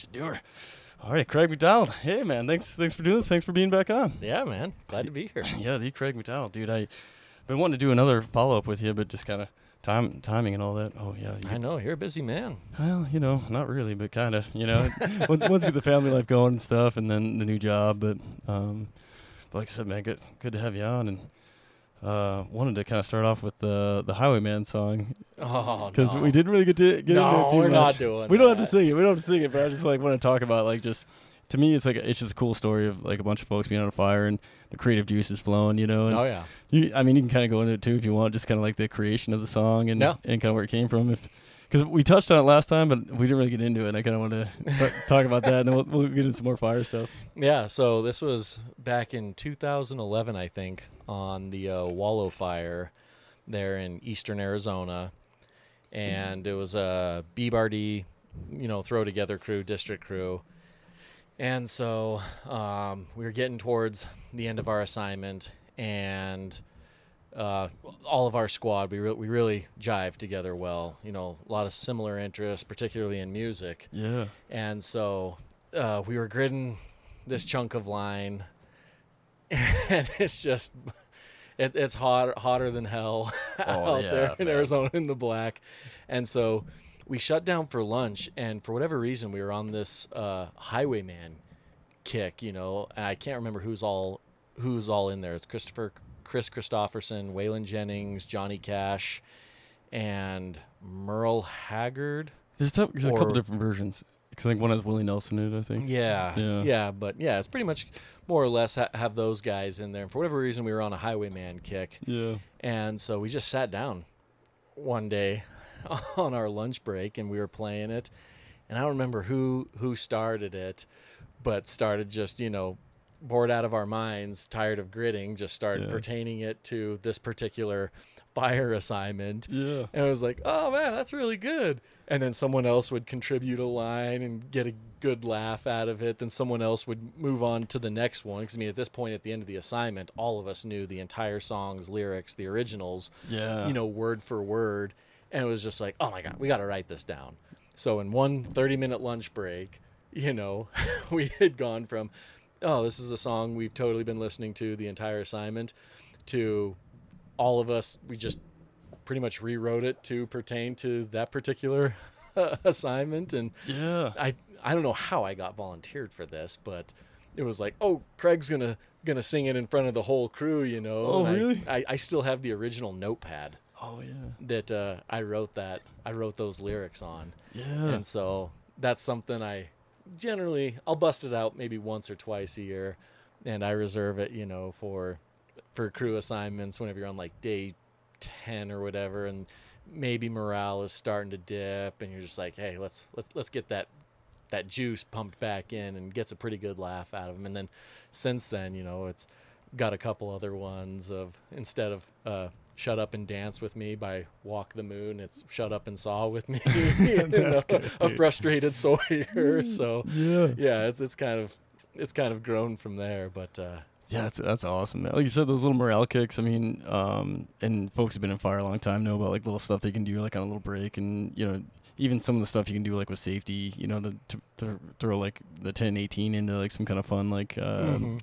What you doing? All right, Craig McDonald. Hey, man. Thanks. Thanks for doing this. Thanks for being back on. Yeah, man. Glad to be here. Yeah, the Craig McDonald, dude. I've been wanting to do another follow up with you, but just kind of time timing and all that. Oh yeah, I know you're a busy man. Well, you know, not really, but kind of. You know, once once get the family life going and stuff, and then the new job. But, um, but like I said, man, good good to have you on, and uh, wanted to kind of start off with the the Highwayman song Oh, because no. we didn't really get to get No, into it too we're much. not doing We don't have to sing it. We don't have to sing it, but I just like want to talk about like just. To me, it's like it's just a cool story of like a bunch of folks being on a fire and the creative juices flowing, you know. And Oh yeah. you, I mean, you can kind of go into it too if you want, just kind of like the creation of the song and Yeah. and kind of where it came from. If because we touched on it last time, but we didn't really get into it. and I kind of want to talk about that, and then we'll, we'll get into some more fire stuff. Yeah. So this was back in 2011, I think, on the uh, Wallow Fire there in eastern Arizona, and it was a B-Bardy, you know, throw together crew, district crew. And so um, we were getting towards the end of our assignment, and uh, all of our squad, we, re- we really jive together well. You know, a lot of similar interests, particularly in music. Yeah, And so uh, we were gridding this chunk of line, and it's just it, it's hot hotter than hell Oh, out yeah, there in man. Arizona in the black. And so we shut down for lunch, and for whatever reason, we were on this uh, Highwayman kick. You know, and I can't remember who's all who's all in there. It's Christopher, Kris Kristofferson, Waylon Jennings, Johnny Cash, and Merle Haggard. there's, a- there's a couple different versions because I think one has Willie Nelson in it. I think. Yeah, Yeah. yeah, but yeah, it's pretty much more or less ha- have those guys in there. And for whatever reason, we were on a Highwayman kick, Yeah. and so we just sat down one day on our lunch break, and we were playing it. And I don't remember who who started it, but started just you know bored out of our minds, tired of gridding, just started Yeah. pertaining it to this particular fire assignment. Yeah. And I was like, oh man, that's really good. And then someone else would contribute a line and get a good laugh out of it. Then someone else would move on to the next one. Because I mean, at this point, at the end of the assignment, all of us knew the entire song's lyrics, the originals, Yeah. you know, word for word. And it was just like, oh my God, we got to write this down. So in one 30 minute lunch break, you know, we had gone from, oh, this is a song we've totally been listening to the entire assignment, to all of us, we just pretty much rewrote it to pertain to that particular assignment. And Yeah. I, I don't know how I got volunteered for this, but it was like, oh, Craig's gonna gonna sing it in front of the whole crew, you know. Oh, and I- really? I, I still have the original notepad Oh yeah. that uh, I wrote that I wrote those lyrics on, Yeah. and so that's something I generally I'll bust it out maybe once or twice a year, and I reserve it, you know, for for crew assignments whenever you're on like day ten or whatever, and maybe morale is starting to dip, and you're just like, hey, let's let's let's get that that juice pumped back in and gets a pretty good laugh out of them. And then since then, you know, it's got a couple other ones of instead of uh, "Shut Up and Dance with Me" by Walk the Moon, it's "Shut Up and Saw with Me." Know, good, a frustrated Sawyer. So yeah. yeah, it's it's kind of it's kind of grown from there. But uh, Yeah, that's that's awesome, man. Like you said, those little morale kicks. I mean, um, and folks who've been in fire a long time know about like little stuff they can do, like on a little break, and you know, even some of the stuff you can do like with safety. You know, to, to, to throw like the 10, 18 into like some kind of fun, like uh, Mhm.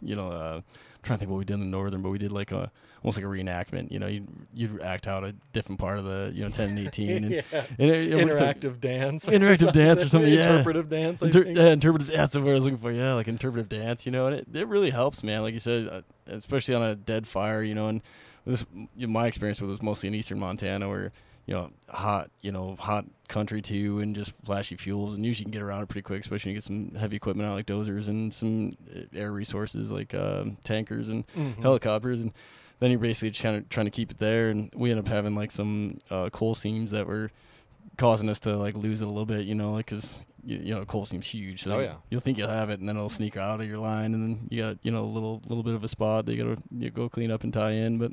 you know, uh, I'm trying to think what we did in the northern, but we did like a almost like a reenactment. You know, you you act out a different part of the you know 10 and 18, and, yeah. and it, it interactive dance, Interactive dance or something, yeah. interpretive dance. I Inter- think. yeah, interpretive. That's the word I was looking for. Yeah, like interpretive dance. You know, and it, it really helps, man. Like you said, uh, especially on a dead fire. You know, and this my experience with it was mostly in eastern Montana, where you know hot, you know hot country too, and just flashy fuels, and usually you can get around it pretty quick, especially when you get some heavy equipment out like dozers and some uh, air resources like um tankers and Mhm. helicopters. And then you're basically just kind of trying to keep it there. And we end up having like some uh, coal seams that were causing us to like lose it a little bit you know like because you, you know coal seam's huge. So Oh, yeah. you'll think you'll have it and then it'll sneak out of your line. And then you got you know a little little bit of a spot that you gotta you go clean up and tie in. But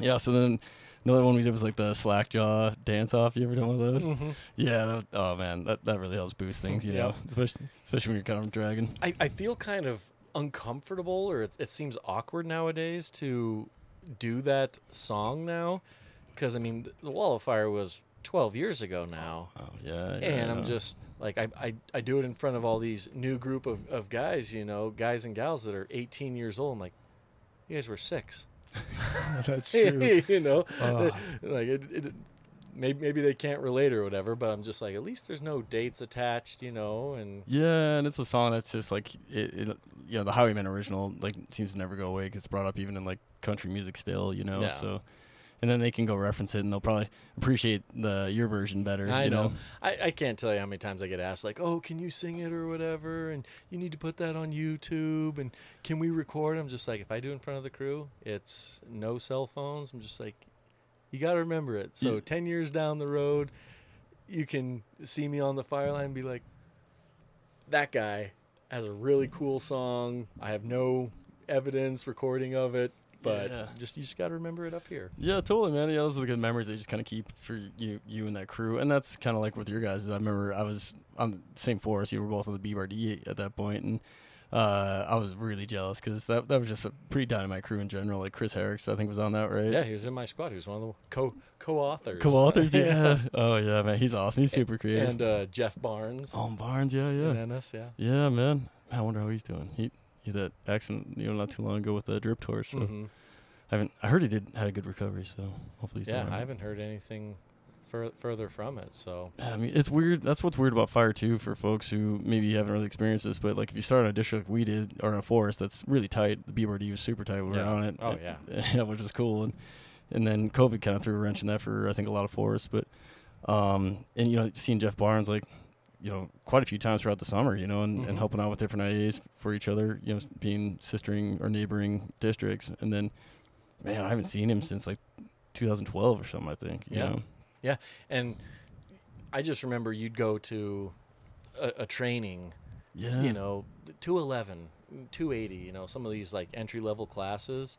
yeah so then another one we did was like the slack jaw dance off you ever done one of those Mhm. yeah that, oh man that, that really helps boost things you know especially especially when you're kind of dragging I, I feel kind of uncomfortable or it, it seems awkward nowadays to do that song now because i mean the Wallow Fire was 12 years ago now. Oh yeah. yeah and. I'm just like I, I I do it in front of all these new group of, of guys, you know, guys and gals that are 18 years old. I'm like, you guys were six, that's true. you know, Oh. like it, it, maybe maybe they can't relate or whatever. But I'm just like, at least there's no dates attached, you know, and Yeah, and it's a song that's just like it, it you know, the Highwayman original like seems to never go away. Gets brought up even in like country music still, you know. Yeah. So, and then they can go reference it, and they'll probably appreciate the your version better. I you know. know. I, I can't tell you how many times I get asked, like, oh, can you sing it or whatever? And you need to put that on YouTube. And can we record? I'm just like, if I do it in front of the crew, it's no cell phones. I'm just like, you got to remember it. So Yeah. 10 years down the road, you can see me on the fire line and be like, that guy has a really cool song. I have no evidence recording of it, but Yeah. just you just got to remember it up here. Yeah, totally, man. Yeah, those are the good memories that you just kind of keep for you, you and that crew, and that's kind of like with your guys. I remember I was on the same force. You were both on the BRD at that point, and uh, I was really jealous because that that was just a pretty dynamite crew in general. Like Chris Herricks, I think was on that, right? Yeah, he was in my squad. He was one of the co co-authors. Co-authors, yeah. oh yeah, man, he's awesome. He's super creative. and uh, Jeff Barnes. oh, Barnes, yeah, yeah, And Ennis, yeah. yeah, man. I wonder how he's doing. He he had that accident, you know, not too long ago with the drip torch. So Mhm. I haven't. I heard he did had a good recovery. So hopefully he's Yeah. I haven't heard anything fur- further from it. So I mean, it's weird. That's what's weird about fire too for folks who maybe haven't really experienced this. But like, if you start on a district like we did, or in a forest that's really tight, the BRD was super tight when we Yeah. were on it. Oh, yeah. yeah, which was cool. And and then COVID kind of threw a wrench in that for I think a lot of forests. But um, and you know, seeing Jeff Barnes like, you know, quite a few times throughout the summer, you know, and, Mhm. and helping out with different IAs for each other, you know, being sistering or neighboring districts, and then, man, I haven't seen him since like 2012 or something. I think. You Yeah. know? and I just remember you'd go to a, a training, Yeah. you know, 211, 280, you know, some of these like entry level classes,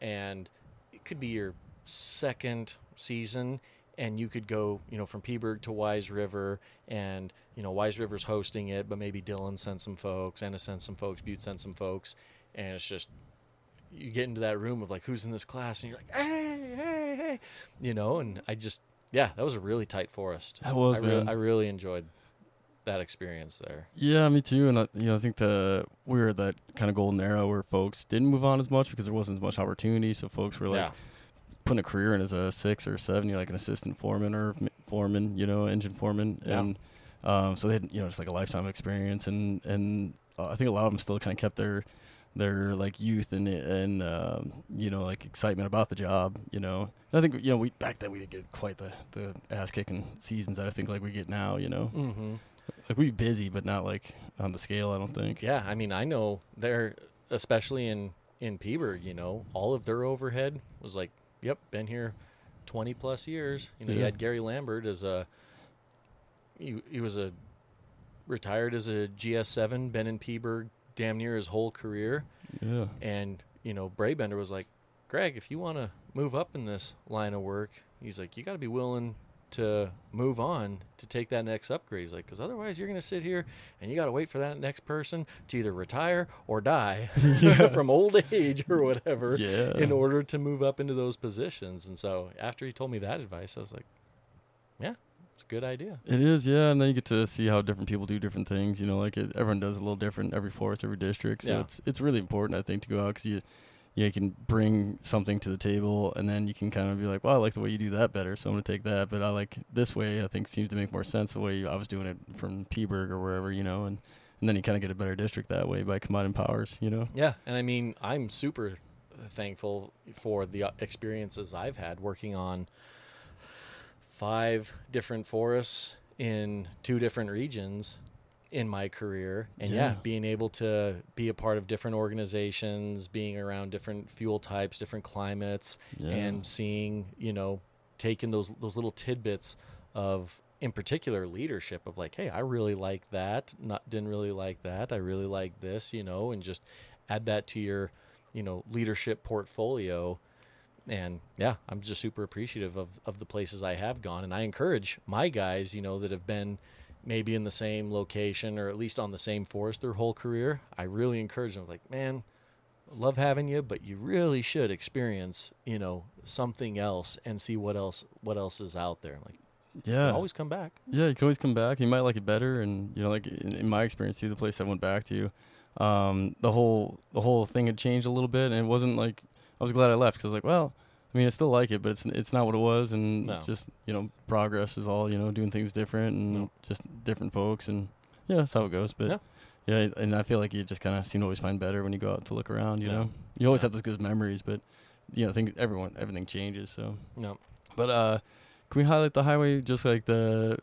and it could be your second season. And you could go, you know, from Peaburg to Wise River, and you know Wise River's hosting it, but maybe Dylan sent some folks, Anna sent some folks, Butte sent some folks, and it's just you get into that room of like who's in this class, and you're like, hey, hey, hey, you know, and I just yeah, that was a really tight forest. That was, I, really. I really enjoyed that experience there. Yeah, me too. And I, you know, I think the we were at that kind of golden era where folks didn't move on as much because there wasn't as much opportunity. So folks were like yeah, putting a career in as a six or seven, you know, like an assistant foreman or foreman, you know, engine foreman, Yeah. and um, so they had you know just like a lifetime experience, and and uh, I think a lot of them still kind of kept their their like youth and and um, you know like excitement about the job, you know. And I think you know we back then we didn't get quite the the ass kicking seasons that I think like we get now, you know. hmm Like we busy, but not like on the scale. I don't think. yeah. I mean, I know they're especially in in Peaburg. You know, all of their overhead was like, yep, been here twenty plus years. You know, you had Gary Lambert as a he, he was a retired as a GS7, been in Peaburg damn near his whole career. Yeah. And, you know, Braybender was like, Greg, if you want to move up in this line of work, he's like, you got to be willing to move on to take that next upgrade. He's like, because otherwise you're going to sit here and you got to wait for that next person to either retire or die from old age or whatever Yeah. in order to move up into those positions. And so after he told me that advice, I was like, yeah, it's a good idea. It is, yeah, and then you get to see how different people do different things. You know, like it, everyone does a little different every forest, every district. So Yeah. it's it's really important, I think, to go out because you, yeah, you can bring something to the table, and then you can kind of be like, well, I like the way you do that better, so I'm gonna take that. But I like this way. I think seems to make more sense the way I was doing it from Peaburg or wherever, you know, and and then you kind of get a better district that way by combining powers, you know. Yeah, and I mean, I'm super thankful for the uh, experiences I've had working on five different forests in two different regions in my career. And yeah. Yeah. being able to be a part of different organizations, being around different fuel types, different climates, Yeah. and seeing, you know, taking those those little tidbits of in particular leadership of like, hey, I really like that, not didn't really like that. I really like this, you know, and just add that to your, you know, leadership portfolio. And yeah, I'm just super appreciative of, of the places I have gone. And I encourage my guys, you know, that have been maybe in the same location or at least on the same forest their whole career. I really encourage them like, man, love having you, but you really should experience, you know, something else and see what else what else is out there. Like, yeah, always come back. Yeah, you can always come back. You might like it better, and you know, like in, in my experience, too, the place I went back to, um, the whole the whole thing had changed a little bit, and it wasn't like I was glad I left because I was like, well, I mean, I still like it, but it's it's not what it was, and No. just you know, progress is all you know, doing things different and No. just different folks, and yeah, that's how it goes. But Yeah. yeah, and I feel like you just kind of seem to always find better when you go out to look around. You Yeah. know, you always Yeah. have those good memories, but you know, I think everyone everything changes. So, No. but uh, can we highlight the highway? Just like the.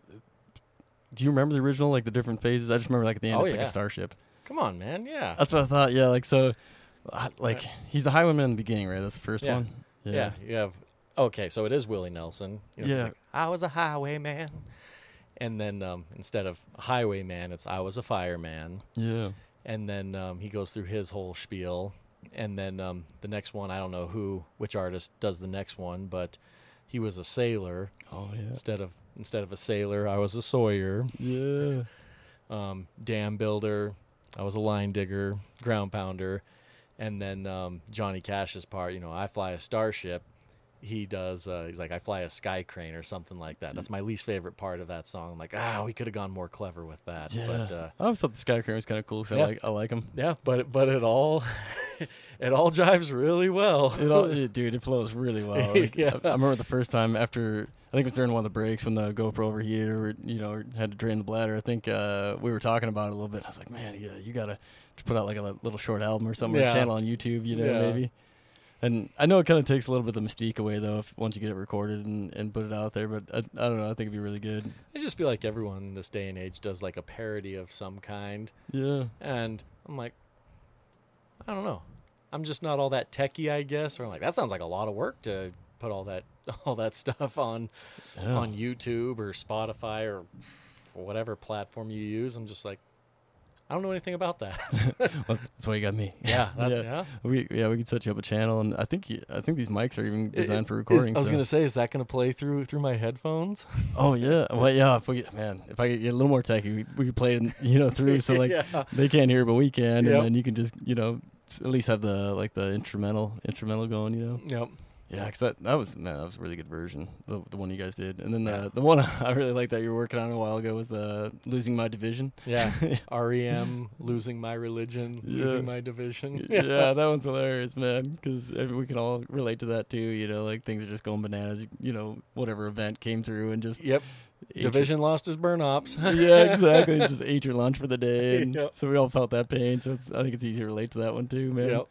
Do you remember the original, like the different phases? I just remember like at the end, Oh, it's like a starship. Come on, man. Yeah. That's what I thought. Yeah, like so, uh, like he's a highwayman in the beginning, right? That's the first Yeah. one. Yeah. You have. Okay, so it is Willie Nelson. You know, Yeah. like, I was a highwayman. And then um, instead of highwayman, it's I was a fireman. Yeah. and then um, he goes through his whole spiel and then um, the next one i don't know who which artist does the next one but he was a sailor Oh yeah. instead of instead of a sailor i was a sawyer Yeah. um, dam builder i was a line digger ground pounder and then um, johnny cash's part you know i fly a starship he does uh, he's like i fly a sky crane or something like that that's my least favorite part of that song i'm like ah we could have gone more clever with that Yeah. but uh, I always thought the Sky Crane was kind of cool because Yeah. I like I like him. Yeah, but but it all it all jives really well. It all, dude, it flows really well. Like, Yeah. I, I remember the first time after I think it was during one of the breaks when the GoPro overheated or you know had to drain the bladder. I think uh, we were talking about it a little bit. I was like, man, yeah, you gotta put out like a little short album or something, Yeah. a channel on YouTube, you know, Yeah. maybe. And I know it kind of takes a little bit of the mystique away though, if once you get it recorded and, and put it out there. But I, I don't know. I think it'd be really good. I just feel like everyone in this day and age does like a parody of some kind, Yeah. and I'm like, I don't know. I'm just not all that techie, I guess. Or I'm like, that sounds like a lot of work to put all that all that stuff on Yeah. on YouTube or Spotify or whatever platform you use. I'm just like, I don't know anything about that. Well, that's why you got me. Yeah, that, yeah. yeah. We yeah we could set you up a channel, and I think you, I think these mics are even It- designed for is- recording. I was so- gonna say, is that gonna play through through my headphones? Oh yeah, well yeah. If we man, if I get a little more techy, we, we could play it, you know, through so like yeah. they can't hear, but we can, Yep. and then you can just you know at least have the like the instrumental instrumental going, you know. Yep. Yeah, because that that was man, that was a really good version, the, the one you guys did, and then the Yeah. the one I really like that you were working on a while ago was the losing my division. Yeah. REM, losing my religion, Yeah. losing my division. yeah, that one's hilarious, man. Because we can all relate to that too. You know, like things are just going bananas. You know, whatever event came through and just Yep. ate your- Division lost his burn ops. yeah, exactly. just ate your lunch for the day, Yep. so we all felt that pain. So it's, I think it's easy to relate to that one too, man. Yep.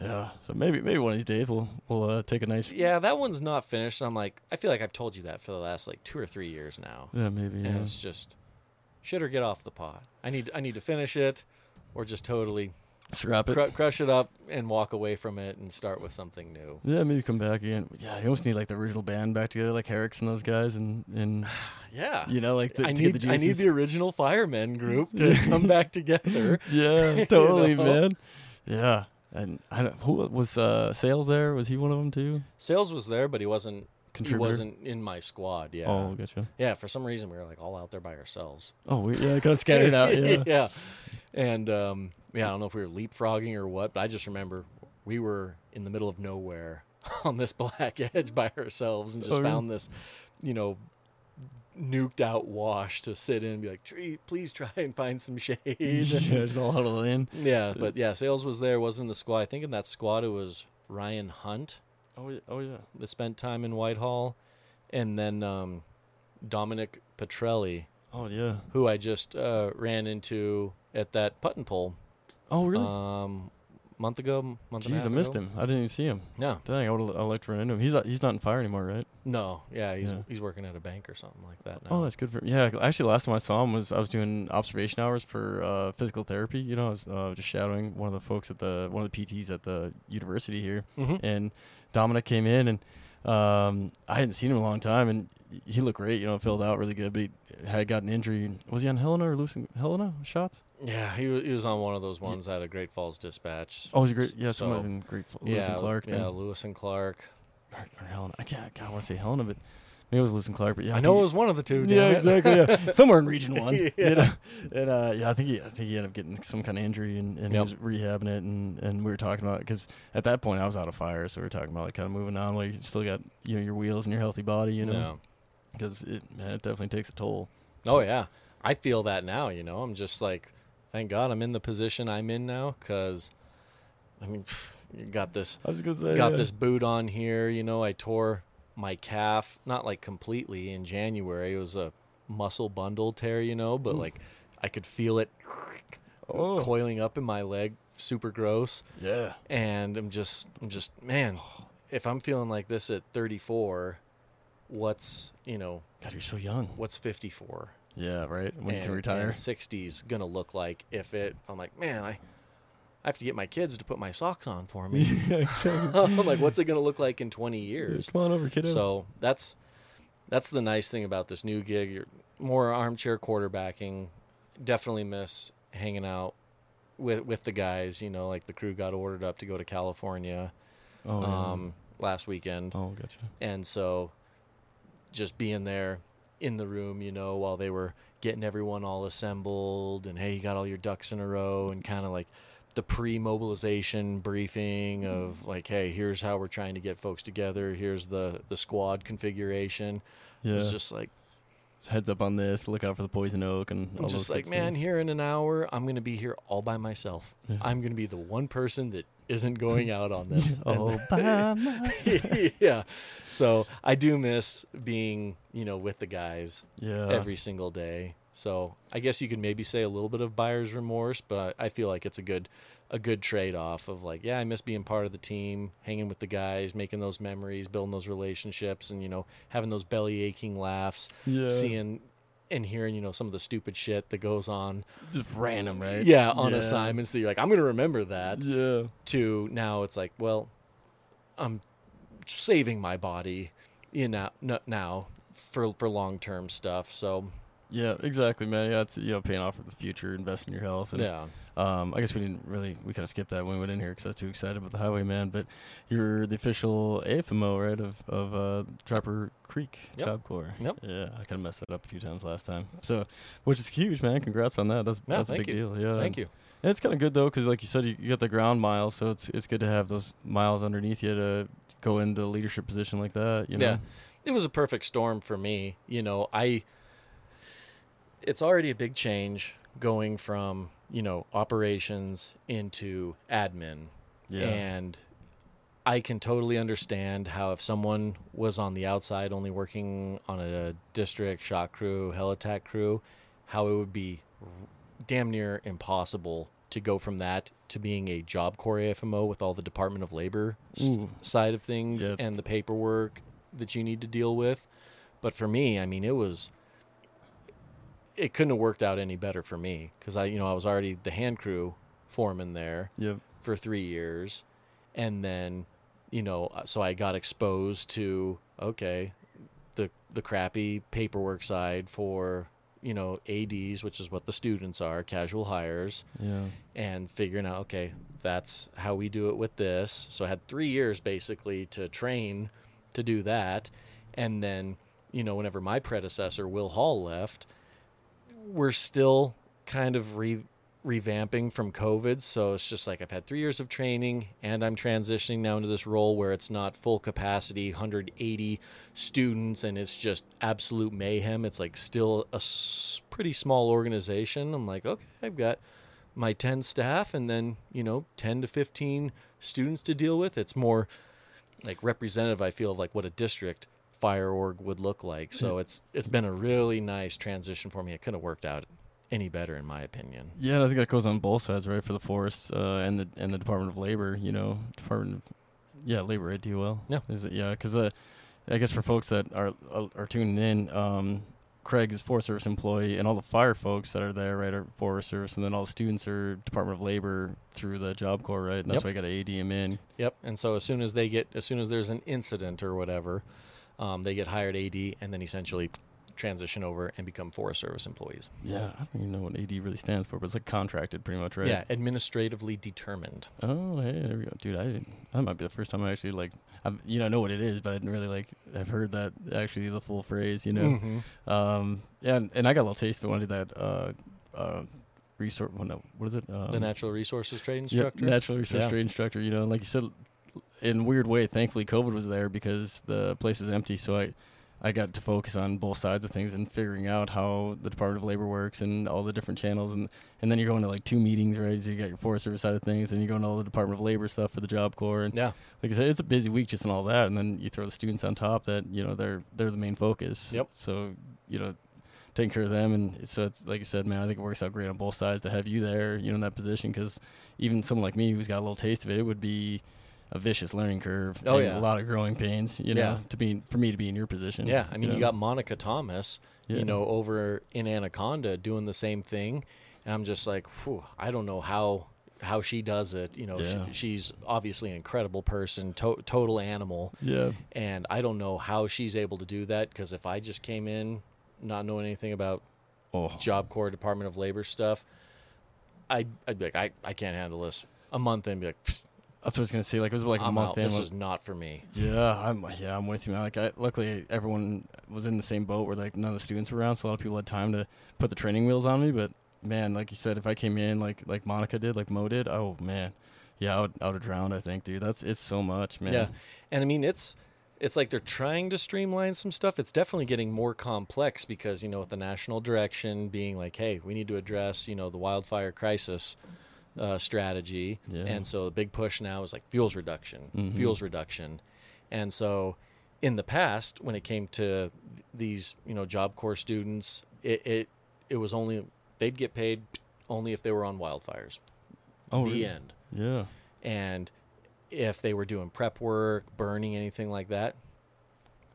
Yeah. So maybe maybe one of these days we'll we'll uh, take a nice. Yeah, that one's not finished. I'm like, I feel like I've told you that for the last like two or three years now, Yeah, maybe. and Yeah. it's just shit or get off the pot. I need I need to finish it, or just totally Scrap it. cru- crush it up and walk away from it and start with something new. Yeah, maybe come back again. Yeah, you almost need like the original band back together, like Herrick's and those guys, and and Yeah. you know like the, I need the I need the original firemen group to come back together. Yeah, You totally, know? man. Yeah, and I don't, who was uh, Sales there? Was he one of them too? Sales was there, but he wasn't. He wasn't in my squad. Yeah. Oh, gotcha. Yeah. For some reason, we were like all out there by ourselves. Oh, we, yeah, kind of scattered out. Yeah. yeah. And um, yeah, I don't know if we were leapfrogging or what, but I just remember we were in the middle of nowhere on this black edge by ourselves and just Oh, found this, you know, nuked out wash to sit in and be like, Tree, please try and find some shade. yeah, just all huddled in. yeah, but yeah, Sales was there, wasn't in the squad. I think in that squad it was Ryan Hunt Oh yeah. Oh yeah. that spent time in Whitehall, and then um, Dominic Petrelli, Oh yeah. who I just uh, ran into at that putt and pull Oh really? um, month ago, month and a Jeez, I missed ago. him. I didn't even see him. Yeah, Dang, I would have liked to run into him. He's not, he's not in fire anymore, right? no, yeah, he's Yeah. he's working at a bank or something like that now. Oh, that's good for him. Yeah, actually, last time I saw him was I was doing observation hours for uh, physical therapy. You know, I was uh, just shadowing one of the folks at the one of the PTs at the university here, hmm and Dominic came in, and um, I hadn't seen him in a long time, and he looked great. You know, filled out really good, but he had got an injury. Was he on Helena or losing Helena shots? Yeah, he was, he was on one of those ones at a Great Falls Dispatch. Oh, was he great? Yeah, So, someone in Great Lewis yeah, and Clark. yeah. Lewis and Clark. or, or Helena. I can't. God, I want to say Helen, but maybe it was Lewis and Clark. But yeah, I know think it was one of the two. yeah, exactly. Yeah, somewhere in Region One. Yeah. You know? And uh, yeah, I think he, I think he ended up getting some kind of injury, and, and he was rehabbing it, and, and we were talking about because at that point I was out of fire, so we were talking about like kind of moving on. Like you still got you know your wheels and your healthy body, you know. because it man, it definitely takes a toll. Oh yeah, I feel that now. You know, I'm just like, thank God I'm in the position I'm in now because, I mean, you got this I was gonna say got yeah. this boot on here. You know, I tore my calf, not like completely in January. It was a muscle bundle tear, you know, but Ooh. like I could feel it Oh. coiling up in my leg. Super gross. Yeah. And I'm just, I'm just, man, if I'm feeling like this at 34, what's, you know, God, you're so young. what's 54? Yeah, right. When you can retire. 60's gonna look like if it i'm like man i i have to get my kids to put my socks on for me yeah, exactly. i'm like what's it gonna look like in 20 years Come on over, kiddo. so that's that's the nice thing about this new gig you're more armchair quarterbacking definitely miss hanging out with with the guys you know like the crew got ordered up to go to california oh, yeah. um last weekend oh, gotcha. and so just being there in the room, you know, while they were getting everyone all assembled and hey, you got all your ducks in a row and kind of like the pre-mobilization briefing of like hey, here's how we're trying to get folks together, here's the the squad configuration. Yeah. It's just like Heads up on this. Look out for the poison oak and all I'm just like, man, things. here in an hour, I'm gonna be here all by myself. Yeah. I'm gonna be the one person that isn't going out on this. And- all by myself. yeah. So I do miss being, you know, with the guys Yeah. every single day. So I guess you could maybe say a little bit of buyer's remorse, but I, I feel like it's a good a good trade off of like, yeah, I miss being part of the team, hanging with the guys, making those memories, building those relationships, and you know, having those belly aching laughs, yeah. seeing and hearing, you know, some of the stupid shit that goes on. just random, right? Yeah, on Yeah. assignments that you're like, I'm gonna remember that. Yeah. To now it's like, well, I'm saving my body, you know, now for for long term stuff. So Yeah, exactly, man. Yeah, it's you know paying off for the future, invest in your health. And, yeah. Um, I guess we didn't really we kind of skipped that when we went in here because I was too excited about the Highwayman. But you're the official AFMO, right? Of of uh, Trapper Creek Yep. Job Corps. Yep. Yeah, I kind of messed that up a few times last time. So, which is huge, man. Congrats on that. That's Yeah, that's a big you. deal. Yeah. Thank you. And it's kind of good though, because like you said, you, you got the ground miles, so it's it's good to have those miles underneath you to go into a leadership position like that. You know. Yeah. It was a perfect storm for me. You know, I it's already a big change going from, you know, operations into admin. Yeah. And I can totally understand how if someone was on the outside only working on a district shot crew, helitack crew, how it would be damn near impossible to go from that to being a job corps AFMO with all the Department of Labor s- Ooh. side of things Yeah, and the paperwork that you need to deal with. But for me, I mean, it was it couldn't have worked out any better for me because I, you know, I was already the hand crew foreman there Yep. for three years, and then, you know, uh, so I got exposed to okay, the the crappy paperwork side for you know ads, which is what the students are, casual hires, Yeah. and figuring out okay, that's how we do it with this. So I had three years basically to train to do that, and then you know whenever my predecessor Will Hall left, we're still kind of re- revamping from COVID. So it's just like I've had three years of training and I'm transitioning now into this role where it's not full capacity, 180 students, and it's just absolute mayhem. It's like still a s- pretty small organization. I'm like, okay, I've got my 10 staff and then, you know, 10 to 15 students to deal with. It's more like representative, I feel, of like what a district fire org would look like. So it's it's been a really nice transition for me. It couldn't have worked out any better in my opinion. Yeah, I think that goes on both sides, right? For the forests uh, and the and the Department of Labor, you know, Department of yeah Labor, right? DOL. Yeah. Is it, yeah, because uh, I guess for folks that are are tuning in, um, Craig is Forest Service employee, and all the fire folks that are there, right, are Forest Service, and then all the students are Department of Labor through the Job Corps, right? And that's Yep. why I got to AD them in. Yep. And so as soon as they get as soon as there's an incident or whatever, um, they get hired AD and then essentially transition over and become Forest Service employees. Yeah, I don't even know what AD really stands for, but it's like contracted, pretty much, right? Yeah, administratively determined. Oh, hey, there we go, dude. I didn't. That might be the first time I actually like. I've, you know, I know what it is, but I didn't really like. I've heard that actually the full phrase. You know. Mhm. Um. Yeah, and, and I got a little taste of it when I did that. Uh. Uh. Resource. Well, no, what is it? Um, the natural resources trade yeah, instructor. natural resource Yeah. trade instructor. You know, like you said, in a weird way, thankfully COVID was there because the place was empty. So I, I got to focus on both sides of things and figuring out how the Department of Labor works and all the different channels and and then you're going to like two meetings, right? So you got your Forest Service side of things, and you're going to all the Department of Labor stuff for the Job Corps, and Yeah. like I said, it's a busy week just in all that, and then you throw the students on top that you know they're they're the main focus. Yep. So you know, taking care of them, and so it's like I said, man, I think it works out great on both sides to have you there, you know, in that position, because even someone like me who's got a little taste of it, it would be a vicious learning curve. Oh, and yeah. a lot of growing pains, you know, Yeah. to be for me to be in your position. Yeah, I mean, you, know? got Monica Thomas, Yeah. you know, over in Anaconda doing the same thing, and I'm just like, whew, I don't know how how she does it. You know, Yeah. she, she's obviously an incredible person, to- total animal, yeah, and I don't know how she's able to do that because if I just came in not knowing anything about oh, Job Corps, Department of Labor stuff, I'd, I'd be like, I, I can't handle this. A month in, be like, "Pfft, that's what I was gonna say. Like it was like a I'm month out. in. This is not for me. Yeah, I'm yeah, I'm with you, man. Like, I, luckily everyone was in the same boat where like none of the students were around, so a lot of people had time to put the training wheels on me. But man, like you said, if I came in like like Monica did, like Mo did, oh man, yeah, I would, I would have drowned. I think, dude, that's it's so much, man. Yeah, and I mean it's it's like they're trying to streamline some stuff. It's definitely getting more complex because you know with the national direction being like, hey, we need to address you know the wildfire crisis uh, strategy, Yeah. and so the big push now is like fuels reduction, Mhm. fuels reduction, and so in the past when it came to these you know Job Corps students, it it, it was only they'd get paid only if they were on wildfires. Oh, the really? end Yeah. and if they were doing prep work, burning, anything like that,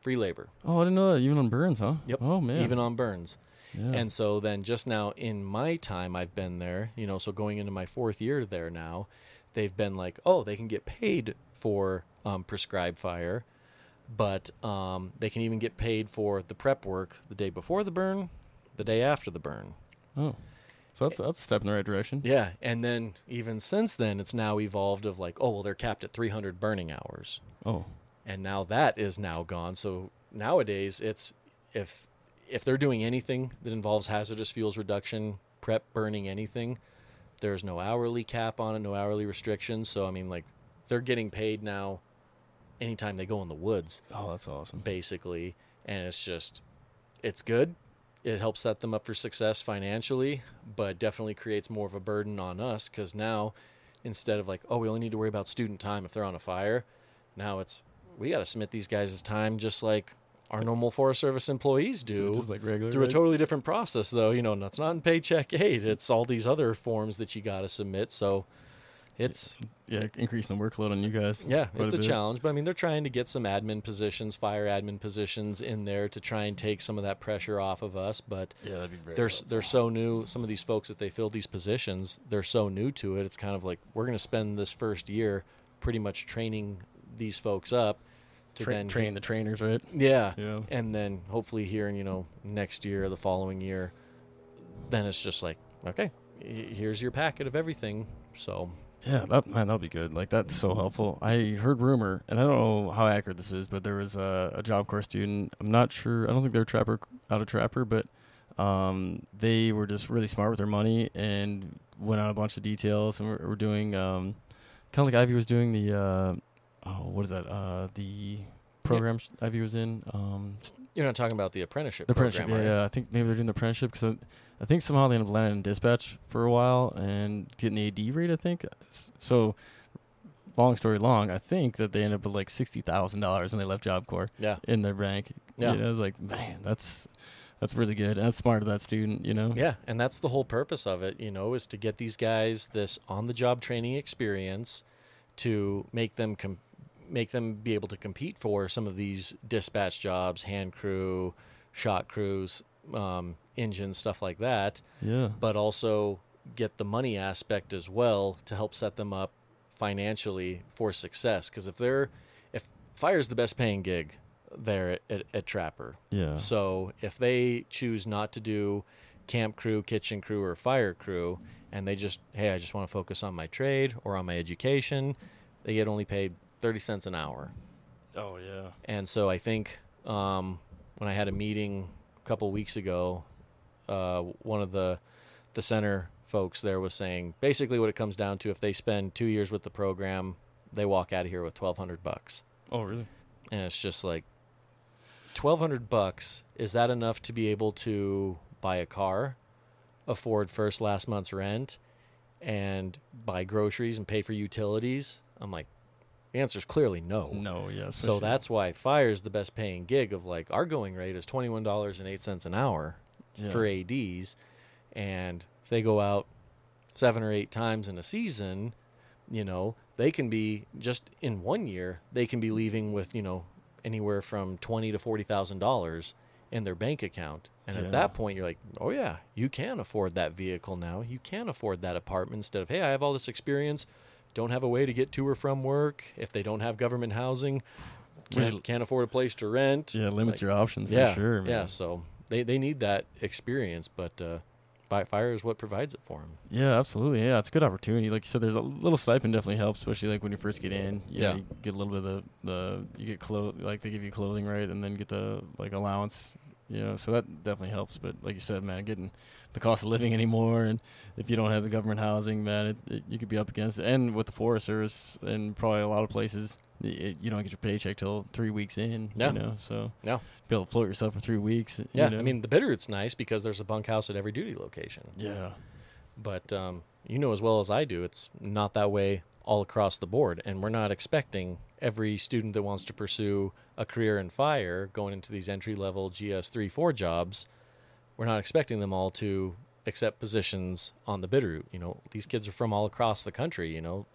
free labor. Oh, I didn't know that. Even on Burns, huh? Yep. Oh man. Even on burns. Yeah. And so then just now in my time I've been there, you know, so going into my fourth year there now, they've been like, oh, they can get paid for um, prescribed fire, but um, they can even get paid for the prep work the day before the burn, the day after the burn. oh, so that's that's a step in the right direction. Yeah, and then even since then, it's now evolved of like, oh, well, they're capped at 300 burning hours. Oh, and now that is now gone. So nowadays, it's if if they're doing anything that involves hazardous fuels reduction, prep, burning, anything, there's no hourly cap on it, no hourly restrictions. So I mean, like they're getting paid now anytime they go in the woods, oh, that's awesome. basically, and it's just it's good. It helps set them up for success financially, but definitely creates more of a burden on us because now instead of like, oh, we only need to worry about student time if they're on a fire, now it's we got to submit these guys' time just like our normal Forest Service employees do just like regular. through a totally different process though you know and that's not in paycheck aid it's all these other forms that you got to submit so it's yeah, increasing the workload on you guys. yeah it's a bit. challenge but i mean they're trying to get some admin positions fire admin positions in there to try and take some of that pressure off of us but Yeah, that'd be very. they're they're so new some of these folks that they fill these positions they're so new to it it's kind of like we're going to spend this first year pretty much training these folks up to Tra- then train the trainers, right? yeah Yeah. and then hopefully here in you know next year or the following year then it's just like okay here's your packet of everything so Yeah, that man, that'll be good. Like that's so helpful. I heard rumor, and I don't know how accurate this is, but there was a, a Job Corps student. I'm not sure. I don't think they're trapper out of trapper, but um, they were just really smart with their money and went on a bunch of details, and we're, we're doing um, kind of like Ivy was doing the uh, oh, what is that? Uh, the program sh Ivy was in. Um, you're not talking about the apprenticeship the program apprenticeship, yeah, are you? yeah. I think maybe they're doing the apprenticeship because I, I think somehow they ended up landing in dispatch for a while and getting the AD rate. I think so. Long story long, I think that they ended up with like sixty thousand dollars when they left Job Corps yeah in their rank. Yeah. you know, I was like, man, that's that's really good. And that's smart of that student, you know. yeah and that's the whole purpose of it you know is to get these guys this on the job training experience to make them com- make them be able to compete for some of these dispatch jobs hand crew shot crews um, engines stuff like that. Yeah, but also get the money aspect as well to help set them up financially for success. Because if they're if fire's the best paying gig there at, at, at Trapper, yeah, so if they choose not to do camp crew, kitchen crew, or fire crew, and they just hey, I just want to focus on my trade or on my education, they get only paid thirty cents an hour. oh yeah, And so I think um, when I had a meeting a couple weeks ago, uh, one of the the center folks there was saying basically what it comes down to: if they spend two years with the program, they walk out of here with twelve hundred bucks, oh really? and it's just like twelve hundred bucks is that enough to be able to buy a car, afford first last month's rent, and buy groceries and pay for utilities? I'm like, the answer is clearly no. No, yeah. So that's why fire is the best paying gig of like our going rate is twenty one dollars and eight cents an hour yeah. for ads, and if they go out seven or eight times in a season, you know they can be just in one year they can be leaving with you know anywhere from twenty to forty thousand dollars in their bank account, and Yeah. at that point you're like, oh yeah, you can afford that vehicle now, you can afford that apartment instead of hey I have all this experience. Don't have a way to get to or from work. If they don't have government housing, can't, can't afford a place to rent Yeah, limits like- your options yeah, for sure, man. Yeah, so they, they need that experience, but uh, fire is what provides it for them. Yeah, absolutely. Yeah, it's a good opportunity. Like you said, there's a little stipend definitely helps, especially like when you first get in. You know, Yeah. you get a little bit of the, the you get clothes like they give you clothing right, and then get the like allowance. You know, so that definitely helps. But like you said, man, getting the cost of living anymore, and if you don't have the government housing, man, it, it, you could be up against it. And with the Forest Service, and probably a lot of places, it, you don't get your paycheck till three weeks in. Yeah. You know, so Yeah. be able to float yourself for three weeks. you Yeah, know? I mean the Bitterroot's nice because there's a bunkhouse at every duty location. Yeah. But um, you know as well as I do, it's not that way all across the board, and we're not expecting every student that wants to pursue a career in fire going into these entry level GS three four jobs. We're not expecting them all to accept positions on the Bitterroot. You know, these kids are from all across the country. You know,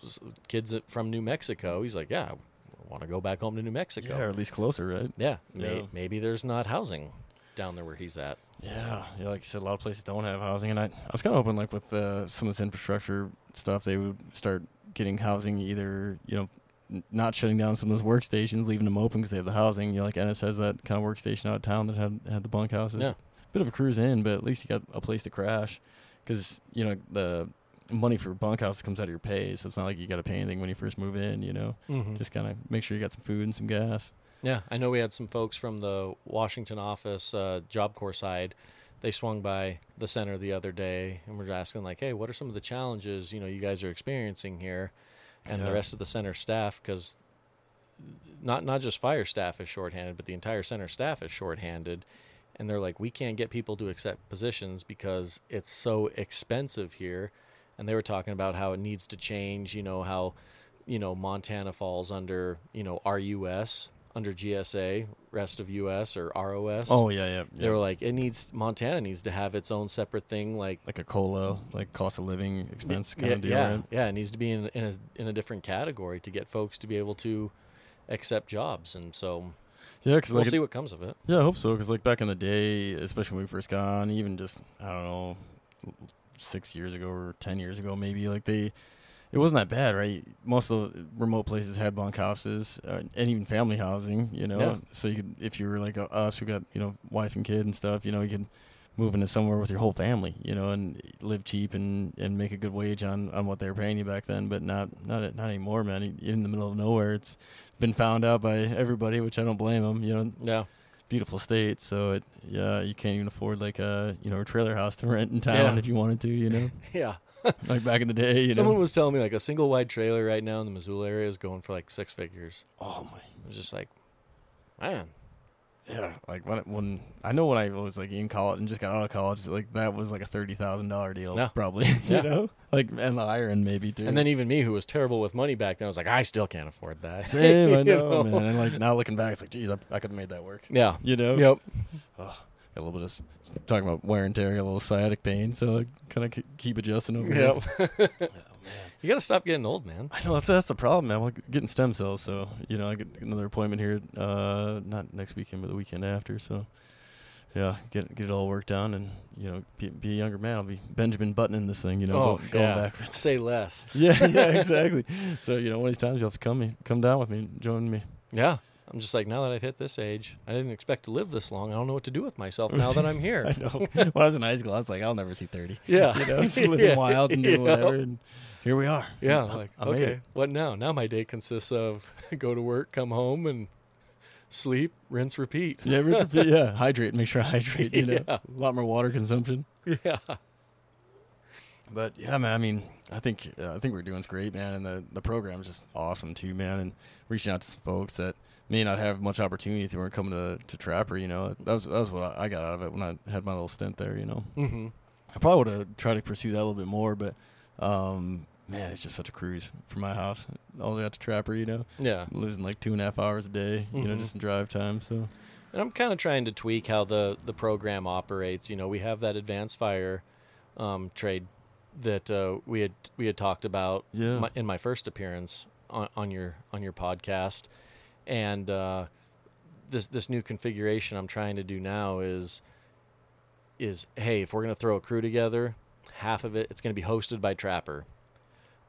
kids from New Mexico. He's like, yeah, I want to go back home to New Mexico. Yeah, or at least closer, right? Yeah, may, Yeah. maybe there's not housing down there where he's at. Yeah, yeah, like you said, a lot of places don't have housing, and I, I was kind of hoping, like with uh, some of this infrastructure stuff, they would start getting housing, either you know, not shutting down some of those workstations, leaving them open because they have the housing. You know, like Ennis has that kind of workstation out of town that had had the bunkhouses. Yeah. Bit of a cruise in, but at least you got a place to crash, because you know the money for bunkhouse comes out of your pay, so it's not like you got to pay anything when you first move in. You know, Mm-hmm. just kind of make sure you got some food and some gas. Yeah, I know we had some folks from the Washington office, uh, Job Corps side. They swung by the center the other day and were asking, like, "Hey, what are some of the challenges you know you guys are experiencing here?" And the rest of the center staff, because not not just fire staff is shorthanded, but the entire center staff is shorthanded. And they're like, "We can't get people to accept positions because it's so expensive here." And they were talking about how it needs to change. You know how, you know, Montana falls under you know RUS under GSA, rest of US or ROS. Oh yeah, yeah. They yeah. were like, it needs Montana needs to have its own separate thing, like like a cola, like cost of living expense kind yeah, of deal, yeah, right? yeah. It needs to be in in a in a different category to get folks to be able to accept jobs, and so Yeah, because we'll like see what comes of it. Yeah, I hope so. Because like back in the day, especially when we first got on, even just I don't know, six years ago or ten years ago, maybe like they, it wasn't that bad, right? Most of the remote places had bunkhouses uh, and even family housing, you know. Yeah. So you could, if you were like uh, us who got you know wife and kid and stuff, you know, you could move into somewhere with your whole family, you know, and live cheap and, and make a good wage on, on what they were paying you back then. But not not not anymore, man. In the middle of nowhere, it's been found out by everybody, which I don't blame them. You know, Yeah, beautiful state. So it, yeah, you can't even afford like a you know a trailer house to rent in town Yeah. if you wanted to. You know, yeah. like back in the day. You Someone know, was telling me like a single wide trailer right now in the Missoula area is going for like six figures. oh my, It was just like, man, yeah. Like when when I know when I was like in college and just got out of college, like that was like a thirty thousand dollar deal, Yeah. probably. Yeah. You know, like and the iron maybe too. And then even me, who was terrible with money back then, I was like, I still can't afford that. same, I You know, man. And like now looking back, it's like, geez, I, I could have made that work. Yeah. You know, Yep. got a little bit of talking about wear and tear, a little sciatic pain, so I kind of keep adjusting over. here. Yep. Oh, man. You got to stop getting old, man. I know that's that's the problem, man. We're getting stem cells, so you know I get another appointment here, uh, not next weekend, but the weekend after. So, yeah, get get it all worked out, and you know, be, be a younger man. I'll be Benjamin buttoning this thing, you know, oh, going yeah. backwards. Say less. Yeah, yeah, exactly. so you know, one of these times you'll have to come me, come down with me, and join me. Yeah. I'm just like, now that I've hit this age, I didn't expect to live this long. I don't know what to do with myself now that I'm here. I know. when I was in high school, I was like, I'll never see thirty. Yeah. you know, just living Yeah. wild and doing Yeah. whatever. And here we are. Yeah, I- like I okay, what now? Now my day consists of go to work, come home, and sleep, rinse, repeat. Yeah, rinse, repeat, yeah. Hydrate. Make sure I hydrate. You know, Yeah. a lot more water consumption. Yeah, But yeah, man. I mean, I think uh, I think we're doing great, man, and the the program's just awesome too, man. And reaching out to some folks that may not have much opportunity if they weren't coming to to Trapper. You know, that was that was what I got out of it when I had my little stint there. You know, Mm-hmm. I probably would have tried to pursue that a little bit more, but um, man, it's just such a cruise from my house all the way out to Trapper. You know, Yeah. losing like two and a half hours a day. You know, Mhm. just in drive time. So And I'm kind of trying to tweak how the the program operates. You know, we have that advanced fire um, trade that uh, we had we had talked about yeah, my, in my first appearance on, on your on your podcast, and uh, this this new configuration I'm trying to do now is is hey if we're gonna throw a crew together, half of it it's gonna be hosted by Trapper,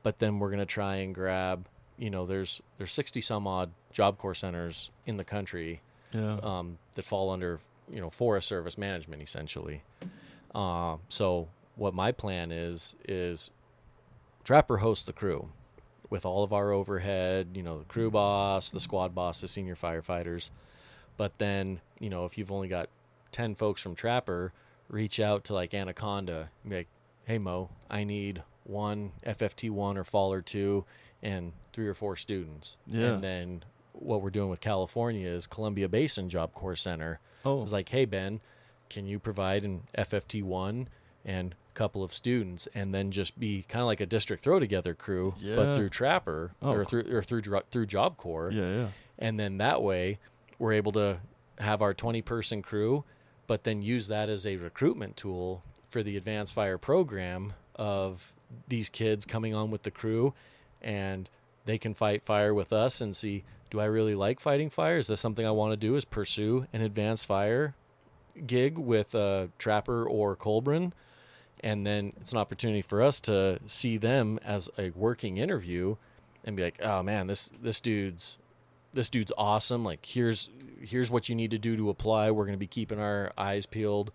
but then we're gonna try and grab you know there's there's 60 some odd job corps centers in the country yeah, um, that fall under you know Forest Service management essentially. Uh, so what my plan is is Trapper hosts the crew with all of our overhead, you know, the crew mm-hmm. boss, the squad boss, the senior firefighters. But then, you know, if you've only got 10 folks from Trapper, reach out to like Anaconda and be like, hey, Mo, I need one FFT1 or Faller 2 and three or four students. Yeah. And then what we're doing with California is Columbia Basin Job Corps Center oh, is like, hey, Ben, can you provide an FFT1 and a couple of students and then just be kind of like a district throw together crew, Yeah. but through Trapper Oh, or through or through through Job Corps, yeah, yeah, and then that way we're able to have our 20 person crew, but then use that as a recruitment tool for the advanced fire program of these kids coming on with the crew and they can fight fire with us and see do I really like fighting fire? Is this something I want to do? Is pursue an advanced fire gig with uh, Trapper or Collbran? And then it's an opportunity for us to see them as a working interview and be like, oh man, this this dude's this dude's awesome. Like here's here's what you need to do to apply. We're going to be keeping our eyes peeled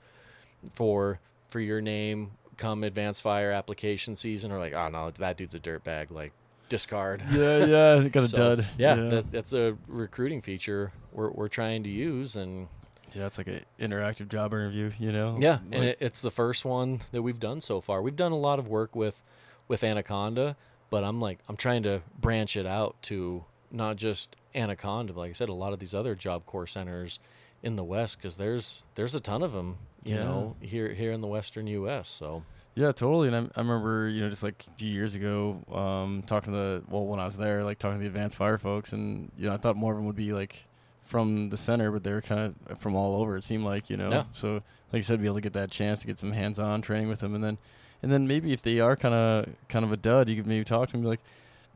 for for your name come advanced fire application season. Or like, oh no, that dude's a dirtbag. Like discard. yeah, yeah. Got a So, dud. Yeah, That, that's a recruiting feature we're we're trying to use, and yeah, it's like an interactive job interview. You know. yeah, and it, it's the first one that we've done so far. We've done a lot of work with with Anaconda, but I'm like I'm trying to branch it out to not just Anaconda, but like I said, a lot of these other job corps centers in the West because there's there's a ton of them, you Yeah. know, here here in the Western U.S. So Yeah, totally. And I, I remember, you know, just like a few years ago, um, talking to the well, when I was there, like talking to the advanced fire folks, and you know, I thought more of them would be like from the center, but they were kind of from all over. It seemed like, you know, Yeah. so like you said, be able to get that chance to get some hands-on training with them, and then, and then maybe if they are kind of kind of a dud, you could maybe talk to them, and be like.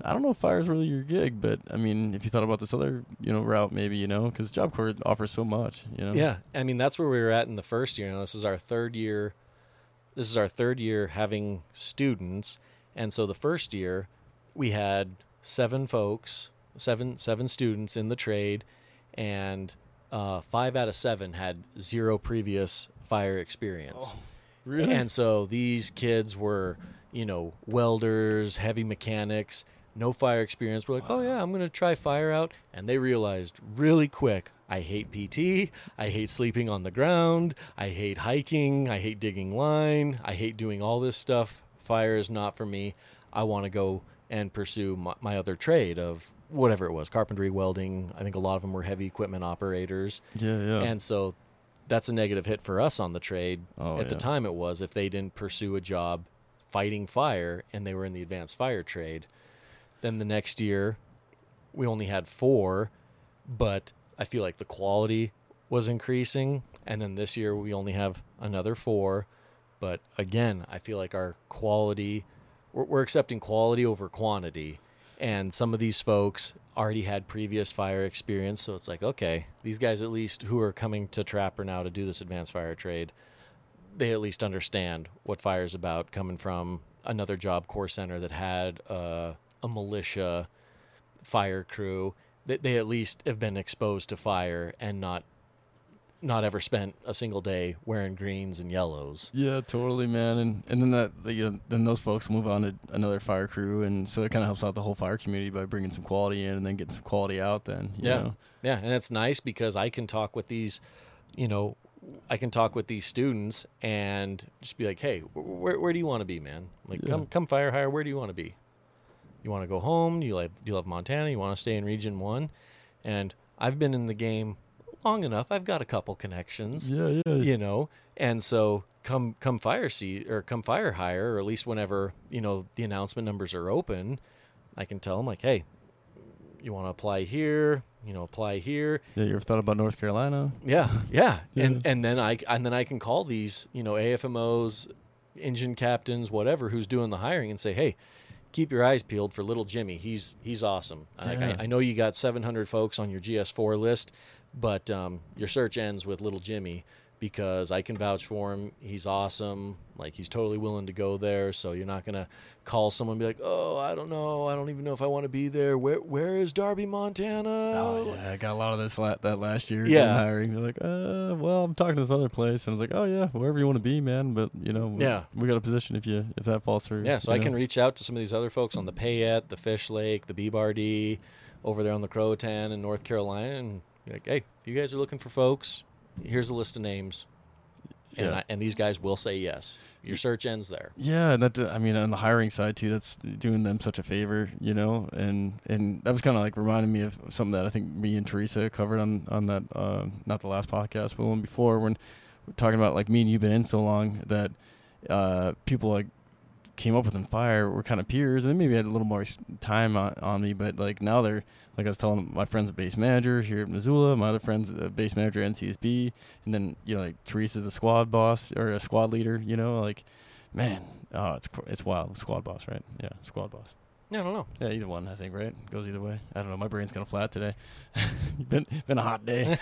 I don't know if fire is really your gig, but I mean, if you thought about this other, you know, route, maybe you know, because Job Corps offers so much, you know. Yeah, I mean that's where we were at in the first year. Now this is our third year. This is our third year having students, and so the first year we had seven folks, seven seven students in the trade, and uh, five out of seven had zero previous fire experience. really? And so these kids were, you know, welders, heavy mechanics, no fire experience. We're like, oh yeah, I'm gonna try fire out, and they realized really quick, I hate PT, I hate sleeping on the ground, I hate hiking, I hate digging line, I hate doing all this stuff. Fire is not for me. I want to go and pursue my, my other trade of whatever it was, carpentry, welding. I think a lot of them were heavy equipment operators. yeah, yeah. And so that's a negative hit for us on the trade. Oh, At the time, it was if they didn't pursue a job fighting fire and they were in the advanced fire trade. Then the next year, we only had four, but I feel like the quality was increasing. And then this year, we only have another four. But again, I feel like our quality, we're, we're accepting quality over quantity. And some of these folks already had previous fire experience. So it's like, okay, these guys, at least who are coming to Trapper now to do this advanced fire trade, they at least understand what fire is about coming from another job corps center that had uh, a militia fire crew. That they at least have been exposed to fire and not not ever spent a single day wearing greens and yellows. Yeah, totally, man. And and then that the, you know, then those folks move on to another fire crew, and so it kind of helps out the whole fire community by bringing some quality in and then getting some quality out. Then you Yeah. know? Yeah, and it's nice because I can talk with these, you know, I can talk with these students and just be like, "Hey, where where do you want to be, man? Like, Yeah. come come fire hire. Where do you want to be? You want to go home? Do you like do you love Montana? You want to stay in Region One? And I've been in the game long enough. I've got a couple connections. Yeah, yeah. you know and so come come fire see or come fire hire or at least whenever you know the announcement numbers are open i can tell them like hey you want to apply here you know apply here Yeah, you ever thought about North Carolina? yeah yeah and Yeah. and then i and then i can call these you know afmos engine captains whatever who's doing the hiring and say hey keep your eyes peeled for little jimmy he's he's awesome Like, I, I know you got 700 folks on your gs4 list but um, your search ends with little jimmy because i can vouch for him he's awesome like he's totally willing to go there so you're not gonna call someone and be like oh i don't know i don't even know if i want to be there where where is darby montana Oh yeah, I got a lot of this la- that last year. Yeah. Hiring. They're like, uh, well, I'm talking to this other place, and I was like, oh yeah, wherever you want to be, man. But you know, we, Yeah. we got a position if you if that falls through. Yeah, so I know? can reach out to some of these other folks on the Payette, the Fish Lake, the Beebardee, over there on the Croatan in North Carolina, and like, hey, you guys are looking for folks. Here's a list of names, and Yeah. I, and these guys will say yes. Your search ends there. Yeah, and that I mean on the hiring side too, that's doing them such a favor, you know, and and that was kind of like reminding me of something that I think me and Teresa covered on on that uh, not the last podcast, but one before when we're talking about like me and you've been in so long that uh, people like came up with in fire were kind of peers, and they maybe had a little more time on, on me, but like now they're like I was telling my friend's a base manager here at Missoula, my other friend's a base manager at NCSB, and then you know like Teresa's the squad boss or a squad leader, you know, like man, oh it's it's wild, squad boss, right? Yeah, squad boss. Yeah, I don't know. Yeah, either one, I think, right? Goes either way. I don't know. My brain's kind of flat today. been been a hot day.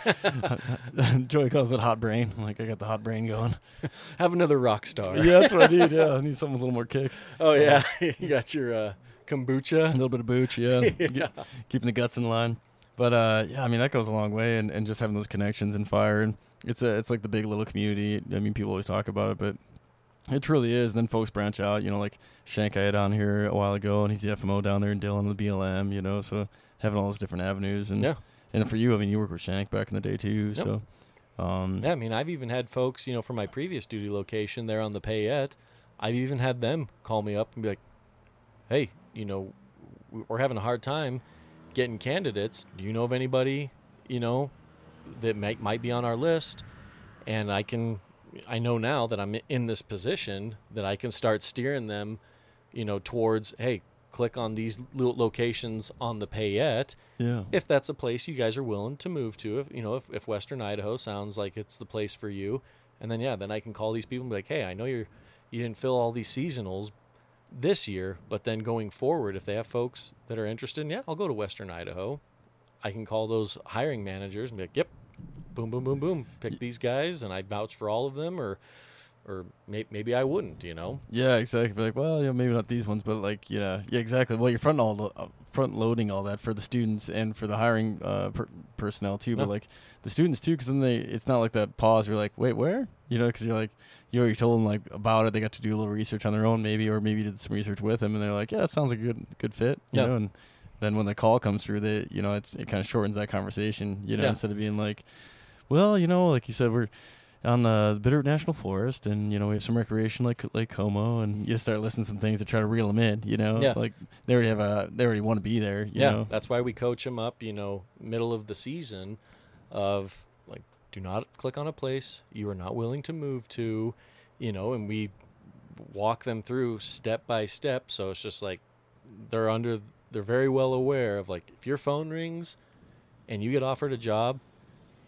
Joey calls it hot brain. I'm like, I got the hot brain going. Have another rock star. yeah, that's what I need. Yeah, I need something with a little more kick. Oh yeah, you got your uh, kombucha. A little bit of booch, yeah. yeah. keeping the guts in line. But uh, yeah, I mean that goes a long way, and, and just having those connections and fire, and it's a it's like the big little community. I mean, people always talk about it, but it truly is. then folks branch out. You know, like Shank I had on here a while ago, and he's the FMO down there in Dillon, the BLM. You know, so having all those different avenues, and Yeah. and for you, I mean, you worked with Shank back in the day too. Yep. So, um, Yeah, I mean, I've even had folks, you know, from my previous duty location there on the Payette, I've even had them call me up and be like, "Hey, you know, we're having a hard time getting candidates. Do you know of anybody, you know, that might might be on our list?" And I can, I know now that I'm in this position that I can start steering them, you know, towards, hey, click on these locations on the Payette. Yeah, if that's a place you guys are willing to move to if you know if, if western idaho sounds like it's the place for you and then yeah then i can call these people and be like hey i know you're you didn't fill all these seasonals this year but then going forward if they have folks that are interested yeah i'll go to western idaho. I can call those hiring managers and be like yep boom boom boom boom pick these guys and i vouch for all of them or or may, maybe i wouldn't you know yeah, exactly. Be like, well, you know, maybe not these ones, but like, yeah, yeah, exactly. Well, you're front all the, uh, front loading all that for the students and for the hiring uh, per- personnel too. But No. like the students too, because then they, it's not like that pause. You're like, wait, where? You know, because you're like, you already told them like about it. They got to do a little research on their own, maybe, or maybe did some research with them, and they're like, yeah, that sounds like a good, good fit. You Yeah. know, and then when the call comes through, they, you know, it's it kind of shortens that conversation. You know, Yeah. instead of being like, well, you know, like you said, we're on the Bitterroot National Forest, and you know we have some recreation like Lake Como, and you start listing some things to try to reel them in. You know, Yeah. like they already have a, they already want to be there. You yeah, know? that's why we coach them up. You know, middle of the season, of like, do not click on a place you are not willing to move to, you know, and we walk them through step by step. So it's just like they're under, they're very well aware of like if your phone rings, and you get offered a job,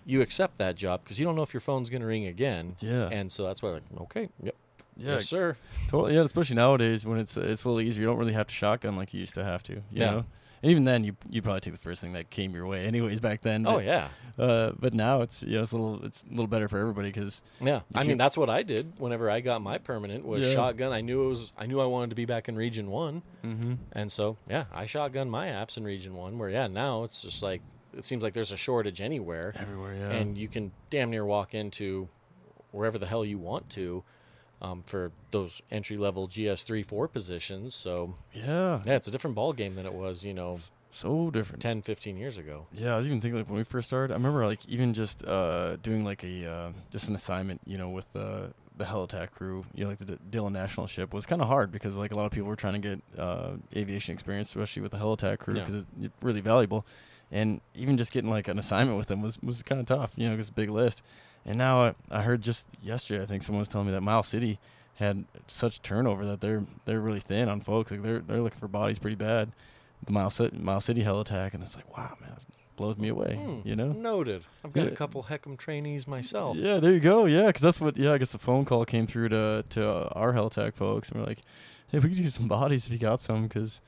you accept that job because you don't know if your phone's going to ring again. Yeah. And so that's why, like, okay, yep, yeah, yes, sir. totally. Yeah, especially nowadays when it's it's a little easier. You don't really have to shotgun like you used to have to. You Yeah. know. And even then, you you probably take the first thing that came your way, anyways. Back then. Oh yeah, Uh, but now it's you know it's a little it's a little better for everybody because Yeah, I mean that's what I did whenever I got my permanent was Yeah. shotgun. I knew it was I knew I wanted to be back in Region One, mm-hmm. and so yeah, I shotgun my apps in Region One. Where yeah, now it's just like it seems like there's a shortage anywhere, everywhere. Yeah. and you can damn near walk into wherever the hell you want to um, for those entry level GS three four positions. So yeah, yeah, it's a different ball game than it was you know so different. 10, 15 years ago. Yeah, I was even thinking like when we first started. I remember like even just uh, doing like a uh, just an assignment, you know, with uh, the Helitack crew, you know, like the D- Dillon National Ship was kind of hard because like a lot of people were trying to get uh, aviation experience, especially with the Helitack crew, Yeah. because it's really valuable. And even just getting like an assignment with them was was kind of tough, you know, because big list. And now I, I heard just yesterday, I think someone was telling me that Mile City had such turnover that they're they're really thin on folks. Like they're they're looking for bodies pretty bad. The Mile City, Miles City Helitack, and it's like, wow, man, that blows me away. Hmm, You know? Noted. I've got a couple HECM trainees myself. Yeah, there you go. Yeah, because that's what. Yeah, I guess the phone call came through to to our Helitack folks, and we're like, hey, we could use some bodies if you got some, because,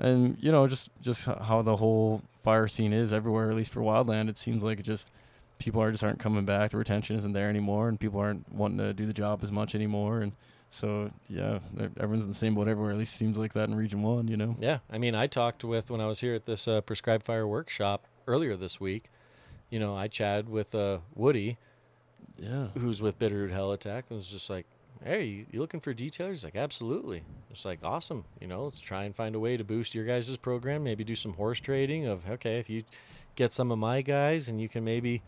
and you know, just just how the whole fire scene is everywhere, at least for wildland, it seems like it just people are just aren't coming back. The retention isn't there anymore, and people aren't wanting to do the job as much anymore, and so yeah, everyone's in the same boat everywhere. At least it seems like that in Region One, you know. Yeah, I mean, I talked with when I was here at this uh, prescribed fire workshop earlier this week. You know, I chatted with uh, Woody, Yeah. who's with Bitterroot Helitack, and was just like, "Hey, you, looking for detailers?" Like, "Absolutely." It's like, "Awesome." You know, let's try and find a way to boost your guys' program. Maybe do some horse trading. Of okay, if you get some of my guys, and you can maybe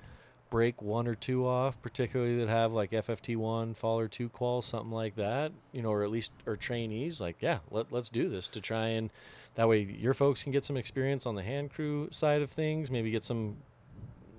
break one or two off, particularly that have like FFT one, fall or two qual, something like that. You know, or at least or trainees. Like, yeah, let, let's do this to try and that way your folks can get some experience on the hand crew side of things. Maybe get some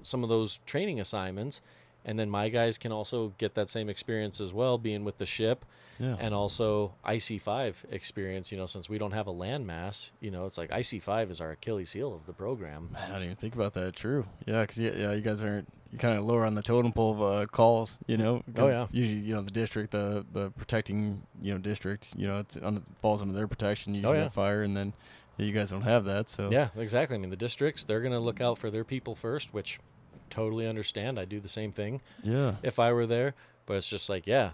some of those training assignments and then my guys can also get that same experience as well being with the ship Yeah. and also ic5 experience you know since we don't have a landmass you know it's like ic5 is our achilles heel of the program Man, I didn't even think about that. True. Yeah, because yeah, yeah, you guys aren't you kind of lower on the totem pole of uh, calls. You know. Oh, yeah. Usually, you know, the district, the the protecting, you know, district, you know, it under, falls under their protection. Usually, Oh, yeah. that fire, and then you guys don't have that. So yeah exactly i mean the districts they're going to look out for their people first which totally understand i do the same thing yeah, if I were there. But it's just like, yeah,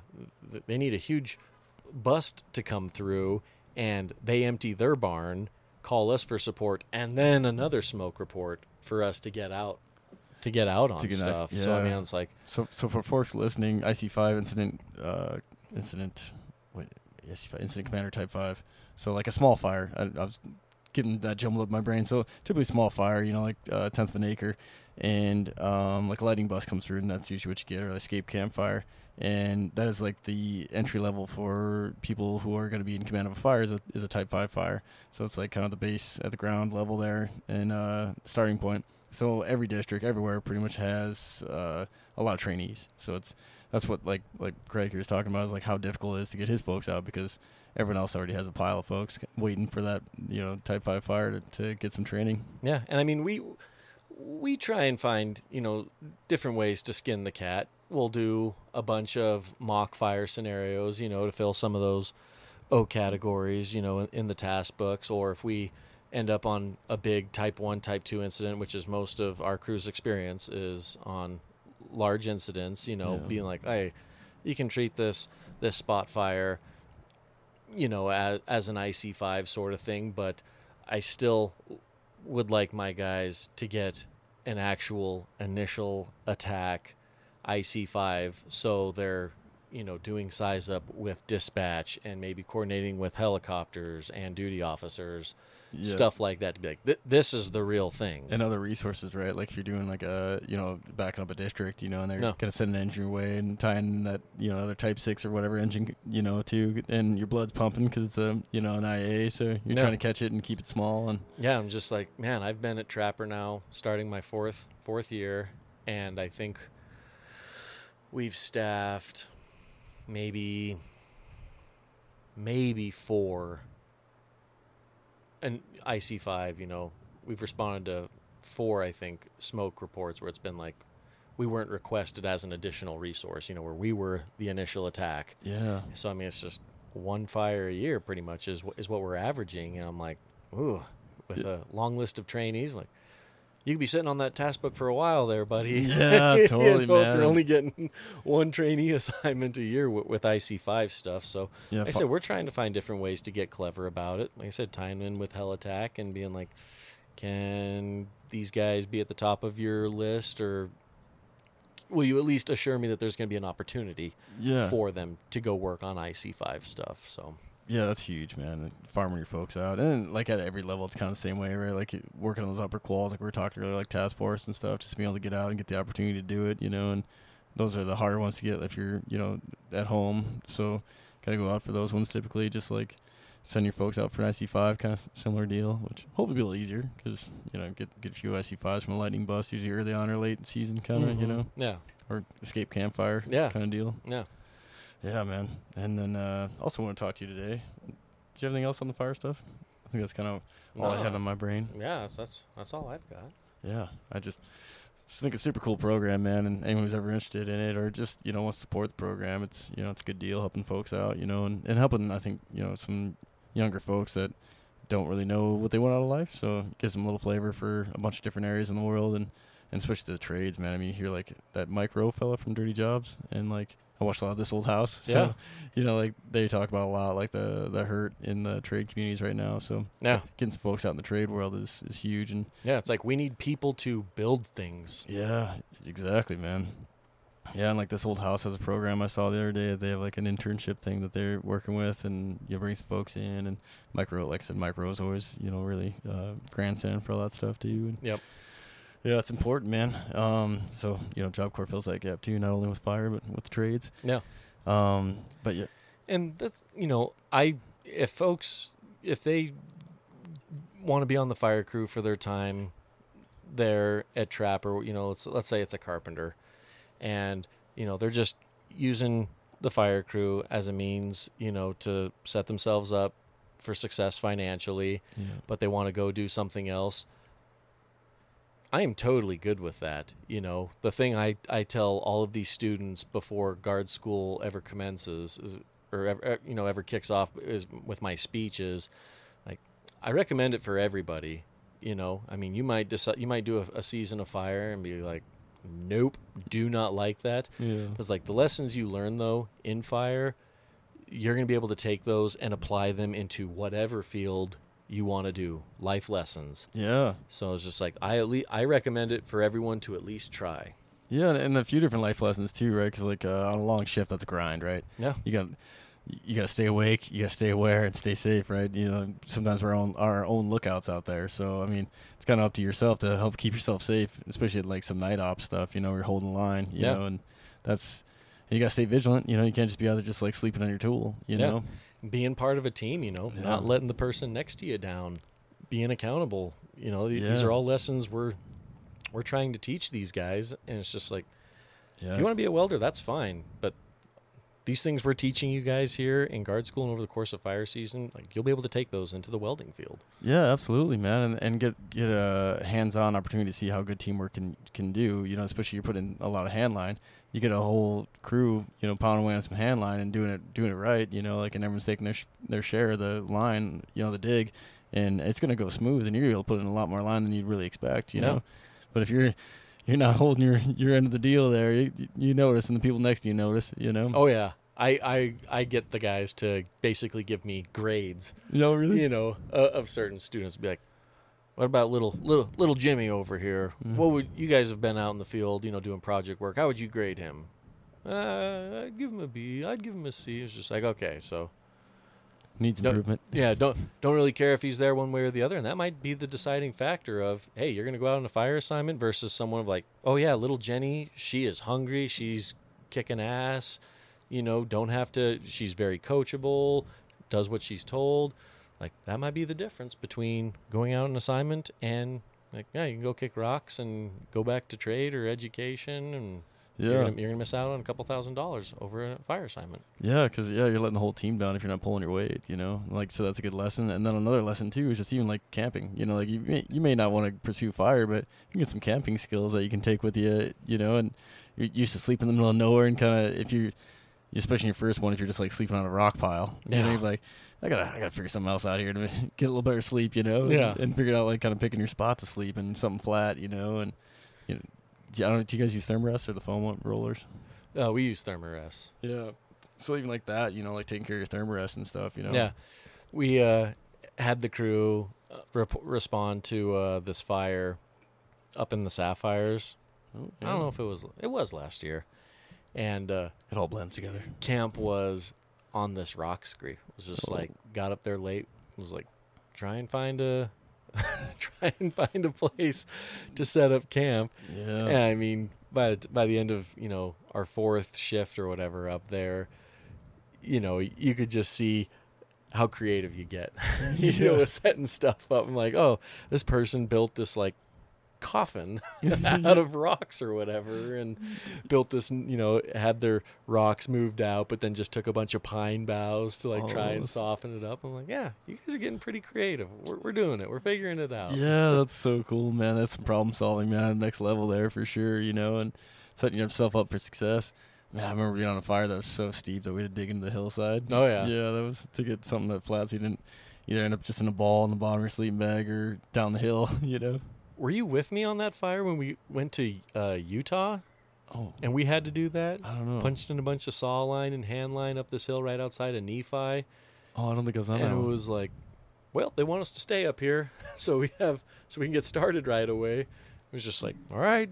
th- they need a huge bust to come through, and they empty their barn, call us for support, and then another smoke report for us to get out, to get out on get out, stuff. So I mean, yeah. it's like, So so for folks listening, IC five incident, uh, incident, wait, IC five incident commander type five. So like a small fire. I, I was getting that jumbled up in my brain. So typically small fire, you know, like a tenth of an acre, and um, like a lighting bus comes through, and that's usually what you get, or escape campfire. And that is like the entry level for people who are going to be in command of a fire is a, is a type five fire. So it's like kind of the base at the ground level there and uh, starting point. So every district, everywhere, pretty much has uh, a lot of trainees. So it's that's what like like Craig here was talking about is like how difficult it is to get his folks out because everyone else already has a pile of folks waiting for that you know type five fire to, to get some training. yeah. And I mean, we we try and find you know different ways to skin the cat. We'll do a bunch of mock fire scenarios, you know, to fill some of those O categories, you know, in, in the task books, or if we end up on a big type 1 type 2 incident which is most of our crew's experience is on large incidents you know Yeah. being like hey you can treat this this spot fire you know as, as an ic5 sort of thing but i still would like my guys to get an actual initial attack ic5 so they're you know doing size up with dispatch and maybe coordinating with helicopters and duty officers Yeah. stuff like that to be like "Th- this is the real thing and other resources, right? Like if you're doing like a, you know, backing up a district, you know, and they're No. gonna send an engine your way and tying that, you know, other Type Six or whatever engine, you know, to, and your blood's pumping because it's a, you know, an IA, so you're No. trying to catch it and keep it small, and yeah i'm just like man i've been at trapper now starting my fourth fourth year and i think we've staffed maybe maybe four and ic5 you know we've responded to four i think smoke reports where it's been like we weren't requested as an additional resource you know where we were the initial attack yeah, so I mean, it's just one fire a year, pretty much is is what we're averaging. And I'm like, ooh, with a long list of trainees, I'm like you could be sitting on that task book for a while there, buddy. Yeah, totally, man. you're only getting one trainee assignment a year with, with IC5 stuff, so yeah. like I said, we're trying to find different ways to get clever about it. Like I said, tying in with Helitack and being like, can these guys be at the top of your list, or will you at least assure me that there's going to be an opportunity yeah, for them to go work on IC5 stuff? So Yeah, that's huge, man. Farming your folks out, and like at every level, it's kind of the same way, right? Like working on those upper quals, like we were talking earlier, like task force and stuff, just being able to get out and get the opportunity to do it, you know. And those are the harder ones to get if you're, you know, at home. So gotta go out for those ones typically. Just like send your folks out for an IC5, kind of similar deal, which hopefully be a little easier because you know get get a few IC5s from a lightning bust usually early on or late season kind of you Mhm. know Yeah. or escape campfire Yeah. kind of deal. Yeah. Yeah, man. And then uh, also want to talk to you today. Do you have anything else on the fire stuff? I think that's kind of all I had on my brain. Yeah, that's, that's that's all I've got. Yeah, I just, just think it's a super cool program, man. And anyone who's ever interested in it or just you know wants to support the program, it's you know it's a good deal helping folks out, you know, and, and helping I think you know some younger folks that don't really know what they want out of life. So it gives them a little flavor for a bunch of different areas in the world and and especially the trades, man. I mean, you hear like that Mike Rowe fella from Dirty Jobs, and like I watched a lot of this old house. So, Yeah. you know, like they talk about a lot, like the the hurt in the trade communities right now. So Yeah. getting some folks out in the trade world is is huge and Yeah, it's like we need people to build things. yeah, exactly, man. Yeah, and like this old house has a program I saw the other day. They have like an internship thing that they're working with, and you bring some folks in. And Mike Rowe, like I said, Mike Rowe's always you know really uh, grandstanding for all that stuff too. And Yep. Yeah, it's important, man. Um, so you know, Job Corps fills that gap too, not only with fire but with trades. Yeah. Um, but yeah, And that's you know, I if folks if they want to be on the fire crew for their time there at Trapper, you know, let's let's say it's a carpenter and you know, they're just using the fire crew as a means, you know, to set themselves up for success financially, yeah, but they want to go do something else. I am totally good with that. You know, the thing I, I tell all of these students before guard school ever commences is, or ever, you know, ever kicks off is with my speech is like, I recommend it for everybody. You know, I mean, you might decide, you might do a, a season of fire and be like, nope, do not like that. yeah, Because like the lessons you learn though in fire, you're going to be able to take those and apply them into whatever field you want to do. Life lessons. yeah. So it's just like I at least I recommend it for everyone to at least try. Yeah, and a few different life lessons too, right? Because like uh, on a long shift, that's a grind, right? Yeah. You got you got to stay awake, you got to stay aware, and stay safe, right? You know, sometimes we're on our own lookouts out there. So I mean, it's kind of up to yourself to help keep yourself safe, especially at, like some night op stuff. You know, you're holding the line, you Yeah. know, and that's you got to stay vigilant. You know, you can't just be out there just like sleeping on your tool. You Yeah. know, Being part of a team, you know, Yeah. not letting the person next to you down, being accountable. You know, th- these are all lessons we're we're trying to teach these guys, and it's just like yeah, if you want to be a welder, that's fine, but these things we're teaching you guys here in guard school and over the course of fire season, like you'll be able to take those into the welding field. Yeah, absolutely, man, and and get get a hands-on opportunity to see how good teamwork can can do. You know, especially you're putting a lot of hand line. You get a whole crew, you know, pounding away on some hand line and doing it doing it right. You know, like and everyone's taking their sh- their share of the line. You know, the dig, and it's gonna go smooth, and you're able to put in a lot more line than you'd really expect. You Yeah. know, but if you're you're not holding your your end of the deal there, you, you notice, and the people next to you notice. You know, Oh yeah. I, I, I get the guys to basically give me grades, you know, really. you know, uh, of certain students. Be like, what about little little little Jimmy over here? Mhm. What would you guys have been out in the field, you know, doing project work? How would you grade him? Uh, I'd give him a B. I'd give him a C. It's just like okay, so Needs improvement. yeah, don't don't really care if he's there one way or the other, and that might be the deciding factor of hey, you're gonna go out on a fire assignment versus someone of like, oh yeah, little Jenny, she is hungry, she's kicking ass, you know, don't have to, she's very coachable, does what she's told, like that might be the difference between going out on assignment and like yeah, you can go kick rocks and go back to trade or education and. Yeah. You're, gonna, you're gonna miss out on a couple thousand dollars over a fire assignment. Yeah, because yeah, you're letting the whole team down if you're not pulling your weight. You know, like so that's a good lesson. And then another lesson too is just even like camping. You know, like you may, you may not want to pursue fire, but you can get some camping skills that you can take with you. You know, and you're used to sleeping in the middle of nowhere, and kind of if you, especially in your first one, if you're just like sleeping on a rock pile, you know, Yeah. you're like. I gotta, I gotta figure something else out here to get a little better sleep, you know. and- Yeah. And, figure out like kind of picking your spot to sleep and something flat, you know. And you know, do, I don't. Do you guys use Thermarest or the foam rollers? Uh, we use Thermarest. Yeah. So even like that, you know, like taking care of your thermarest and stuff, you know. Yeah, we uh, had the crew uh, rep- respond to uh, this fire up in the Sapphires. Oh, I don't know if it was it was last year, and uh, it all blends together. camp was on this rock scree. It was just Oh. like got up there late. Was like try and find a try and find a place to set up camp. Yeah. Yeah, I mean, by the, by the end of you know our fourth shift or whatever up there, you know, you could just see how creative you get. you know, Yeah. with setting stuff up. I'm like, oh, this person built this like coffin out of rocks or whatever and built this you know had their rocks moved out but then just took a bunch of pine boughs to like try Oh, and that's- soften it up i'm like yeah you guys are getting pretty creative we're, we're doing it we're figuring it out Yeah, that's so cool, man. That's some problem solving, man. at the Next level there for sure, you know, and setting yourself up for success. Man, I remember being on a fire that was so steep that we had to dig into the hillside. oh yeah Yeah, that was to get something that flat so you didn't either end up just in a ball in the bottom of your sleeping bag or down the hill, you know. Were you with me on that fire when we went to uh, utah Oh, and we had to do that I don't know. punched in a bunch of saw line and hand line up this hill right outside of nephi Oh, I don't think I was on and that it one. was like, well, they want us to stay up here, so we have so we can get started right away. It was just like, all right,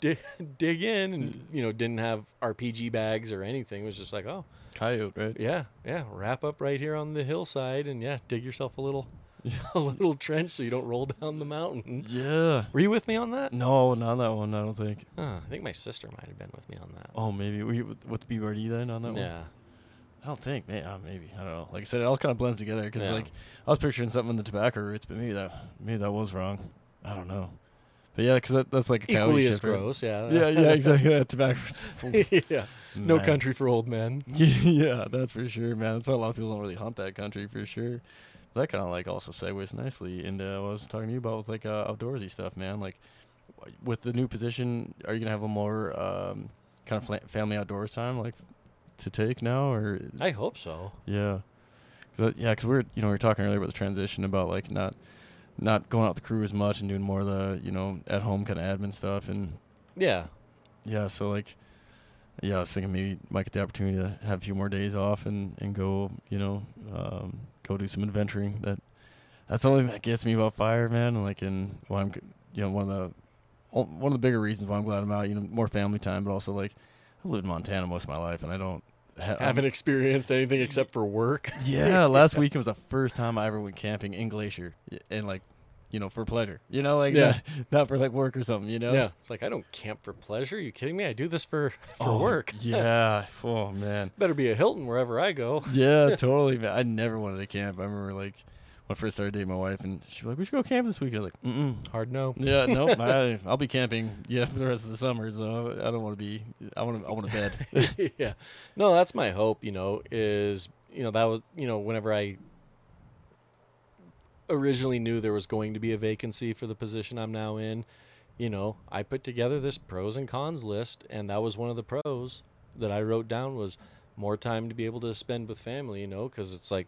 dig, dig in, and you know, didn't have RPG bags or anything. It was just like, oh, Coyote, right? yeah, yeah, wrap up right here on the hillside, and yeah, dig yourself a little, Yeah. a little trench so you don't roll down the mountain. Yeah. Were you with me on that? No, not that one. I don't think. Huh, I think my sister might have been with me on that. Oh, maybe you with, BRD then on that one? yeah, I don't think. May uh, maybe I don't know. Like I said, it all kind of blends together because Yeah. like I was picturing something in the tobacco roots, but maybe that maybe that was wrong. I don't know. But yeah, because that, that's like a equally as gross. Yeah, Yeah, yeah, exactly. Yeah, tobacco. yeah, no country for old men. yeah, that's for sure, man. That's why a lot of people don't really hunt that country for sure. That kind of like also segues nicely into what I was talking to you about with like uh, outdoorsy stuff, man. Like with the new position, are you gonna have a more um, kind of fla- family outdoors time like to take now, or I hope so. yeah, 'Cause yeah, because we are you know we were talking earlier about the transition about like not not going out the crew as much and doing more of the you know at home kind of admin stuff and Yeah, yeah, so like, yeah, I was thinking maybe might get the opportunity to have a few more days off and and go, you know, um, go do some adventuring. That that's the only thing that gets me about fire, man. And like, in why I'm, you know, one of the one of the bigger reasons why I'm glad I'm out. You know, more family time, but also like, I've lived in Montana most of my life, and I don't ha- haven't experienced anything except for work. yeah, last weekend was the first time I ever went camping in Glacier, and like, you know, for pleasure. You know, like Yeah. not, not for like work or something. You know. Yeah, it's like I don't camp for pleasure. Are you kidding me? I do this for for Oh, work. Yeah. Oh man. Better be a Hilton wherever I go. Yeah, totally. Man. I never wanted to camp. I remember like when I first started dating my wife, and she was like, "We should go camp this weekend." I was like, "Mm, Hard no. yeah, nope. I, I'll be camping. Yeah, for the rest of the summer. So I don't want to be. I want to. I want to bed. yeah. No, that's my hope, you know, is, you know, that was, you know, whenever I originally knew there was going to be a vacancy for the position I'm now in, you know, I put together this pros and cons list and that was one of the pros that I wrote down was more time to be able to spend with family, you know, cuz it's like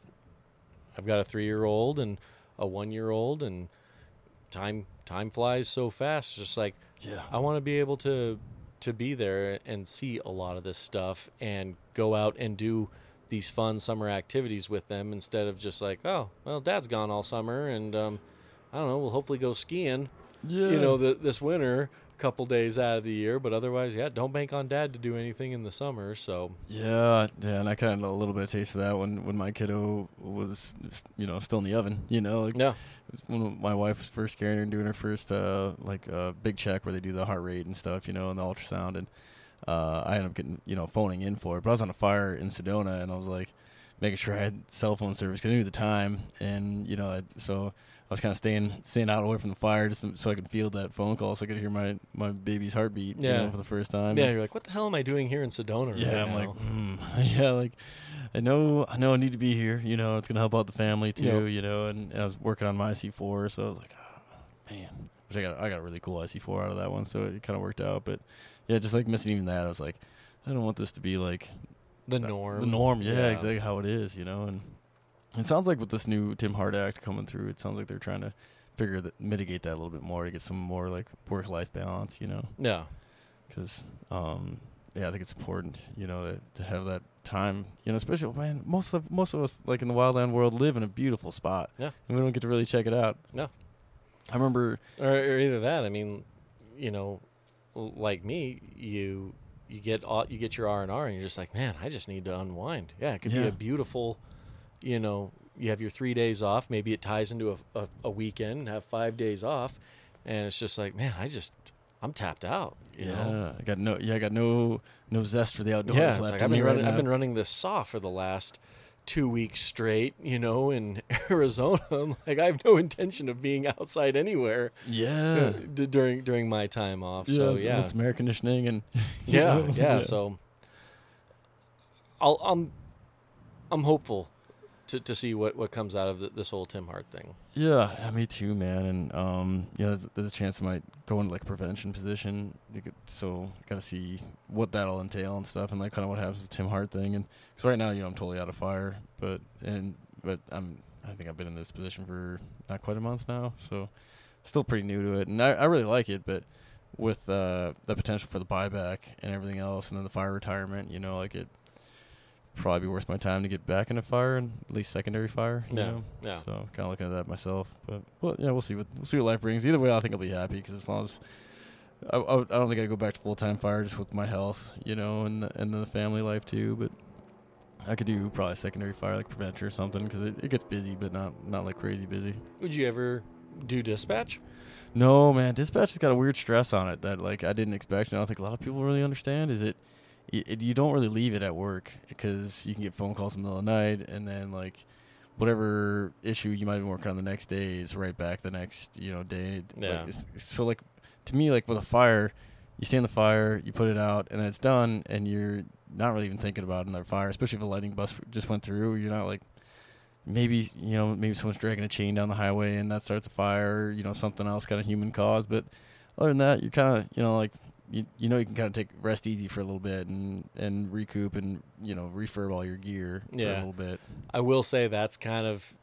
I've got a 3-year-old and a 1-year-old and time time flies so fast just like yeah. I want to be able to to be there and see a lot of this stuff and go out and do these fun summer activities with them instead of just like, oh, well, Dad's gone all summer and um, I don't know, we'll hopefully go skiing, Yeah. you know, the, this winter, a couple days out of the year, but otherwise, yeah, don't bank on Dad to do anything in the summer. So Yeah, yeah, and I kind of a little bit of taste of that when when my kiddo was, you know, still in the oven. You know, like yeah, when my wife was first carrying her and doing her first uh, like uh, big check where they do the heart rate and stuff, you know, and the ultrasound, and uh, I ended up getting you know phoning in for it. But I was on a fire in Sedona, and I was like making sure I had cell phone service because I knew the time, and you know, I, so I was kind of staying staying out away from the fire just so I could feel that phone call, so I could hear my my baby's heartbeat, you Yeah. know, for the first time. yeah, you're like, what the hell am I doing here in Sedona Yeah, right I'm now? like, hmm. yeah, like I know, I know, I need to be here. You know, it's gonna help out the family too. Yep. You know, and, and I was working on my IC4, so I was like, oh, man, which I got, I got a really cool IC4 out of that one, so it kind of worked out. But yeah, just like missing even that, I was like, I don't want this to be like the uh, norm. The norm, yeah, exactly how it is. You know, and it sounds like with this new Tim Hart Act coming through, it sounds like they're trying to figure that mitigate that a little bit more to get some more like work life balance. You know Yeah. because um, yeah, I think it's important, you know, to, to have that time, you know, especially man, most of most of us like in the wildland world live in a beautiful spot, Yeah. and we don't get to really check it out. No. I remember, or, or either that. I mean, you know, like me, you you get all, you get your R and R, and you're just like, man, I just need to unwind. Yeah, it could be a beautiful, you know, you have your three days off. Maybe it ties into a, a, a weekend, have five days off, and it's just like, man, I just I'm tapped out. You yeah, know. I got no, yeah, I got no no zest for the outdoors Yeah, left. like I've been right running. I've been running this saw for the last two weeks straight, you know, in Arizona. I'm like, I have no intention of being outside anywhere Yeah. d- during during my time off. yeah, so yeah, it's air conditioning and yeah, know, yeah. So I'll, I'm I'm hopeful to, to see what, what comes out of th- this whole Tim Hart thing. Yeah, yeah, me too, man. And um, you know, there's, there's a chance I might go into like prevention position. Could- So gotta see what that'll entail and stuff, and like kind of what happens with Tim Hart thing. And because right now, you know, I'm totally out of fire, but and but I'm I think I've been in this position for not quite a month now, so still pretty new to it, and I, I really like it, but with uh, the potential for the buyback and everything else, and then the fire retirement, you know, like it probably be worth my time to get back into fire and at least secondary fire. You Yeah, know? yeah. So kind of looking at that myself, but well, yeah, we'll see what we'll see what life brings. Either way, I think I'll be happy because as long as I, I, I don't think I go back to full time fire just with my health, you know, and and the family life too. But I could do probably secondary fire like preventer or something because it, it gets busy, but not not like crazy busy. Would you ever do dispatch? No, man, dispatch has got a weird stress on it that like I didn't expect, and I don't think a lot of people really understand. Is it, y- it you don't really leave it at work because you can get phone calls in the middle of the night, and then like whatever issue you might be working on the next day is right back the next you know day. Yeah. it's- so like to me, like with a fire, you stand the fire, you put it out, and then it's done, and you're not really even thinking about another fire, especially if a lightning bus just went through. You're not like maybe you know maybe someone's dragging a chain down the highway and that starts a fire. You know something else kind of human cause, but other than that, you're kind of you know like you you know you can kind of take rest easy for a little bit and and recoup and you know refurb all your gear for a little bit. I will say that's kind of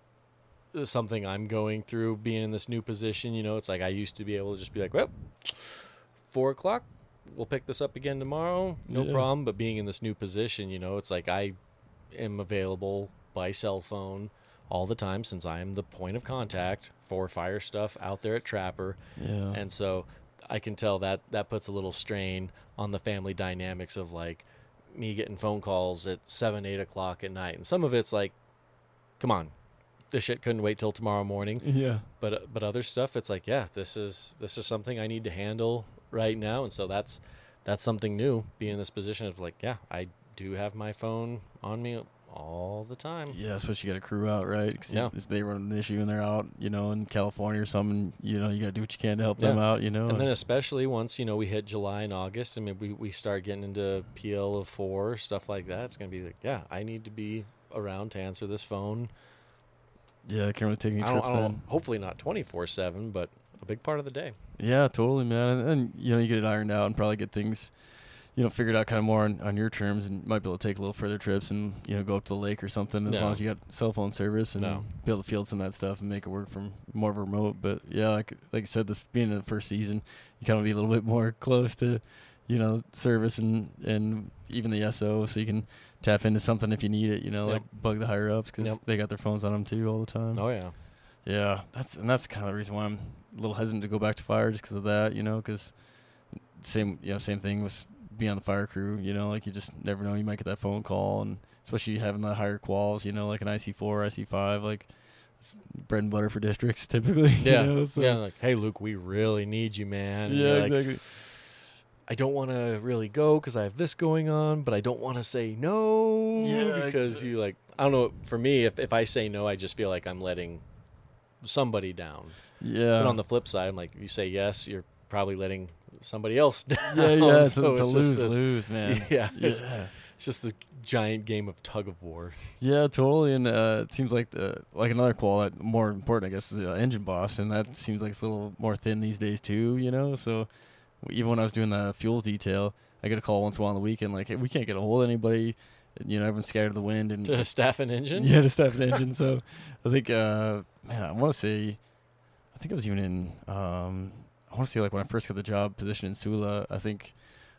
uh, something I'm going through being in this new position. You know, it's like I used to be able to just be like, well, four o'clock, we'll pick this up again tomorrow, no Yeah. problem. But being in this new position, you know, it's like I am available by cell phone all the time since I am the point of contact for fire stuff out there at Trapper. Yeah. And so I can tell that that puts a little strain on the family dynamics of like me getting phone calls at seven, eight o'clock at night. And some of it's like, come on, this shit couldn't wait till tomorrow morning. yeah. But uh, but other stuff, it's like, yeah, this is this is something I need to handle right now. And so that's that's something new. Being in this position of like, yeah, I do have my phone on me all the time. Yeah, especially you got a crew out, right? 'Cause you- Yeah. if they run an issue and they're out, you know, in California or something, you know, you got to do what you can to help them out, you know. And then especially once you know we hit July and August, and maybe we, we start getting into PL of four stuff like that. It's gonna be like, yeah, I need to be around to answer this phone. yeah, I can't really take any trips then. hopefully not twenty four seven, but a big part of the day. Yeah, totally, man. And, and you know, you get it ironed out and probably get things, you know, figured out kind of more on, on your terms, and might be able to take a little further trips and you know go up to the lake or something as No. long as you got cell phone service and No. be able to field some of that stuff and make it work from more of a remote. But yeah, like like I said, this being the first season, you kind of be a little bit more close to, you know, service and and even the SO, so you can tap into something if you need it. You know, Yep. like bug the higher ups because Yep. they got their phones on them too all the time. Oh yeah, Yeah, that's and that's kind of the reason why I'm a little hesitant to go back to fire, just because of that, you know. Because same, you know, same thing with being on the fire crew. You know, like you just never know, you might get that phone call, and especially having the higher quals, you know, like an IC four, IC five, like it's bread and butter for districts typically. yeah, you know, so- yeah. Like, hey Luke, we really need you, man. And yeah, like, exactly. I don't want to really go because I have this going on, but I don't want to say no Yeah, because ex- you like I don't know. For me, if if I say no, I just feel like I'm letting somebody down. Yeah, But on the flip side, I'm like, you say yes, you're probably letting somebody else down. yeah, yeah, it's, So a- it's a lose this- lose, man. Yeah, it's, yeah. it's just this giant game of tug of war. Yeah, totally. And uh, it seems like the like another qual that more important, I guess, is the engine boss, and that seems like it's a little more thin these days too. You know, so even when I was doing the fuel detail, I get a call once in a while on the weekend, like, hey, we can't get a hold of anybody. You know, everyone's scared of the wind and To staff an engine. yeah, to staff an engine. So I think, uh, man, I want to say, I think it was even in, um, I want to say like when I first got the job position in Sula, I think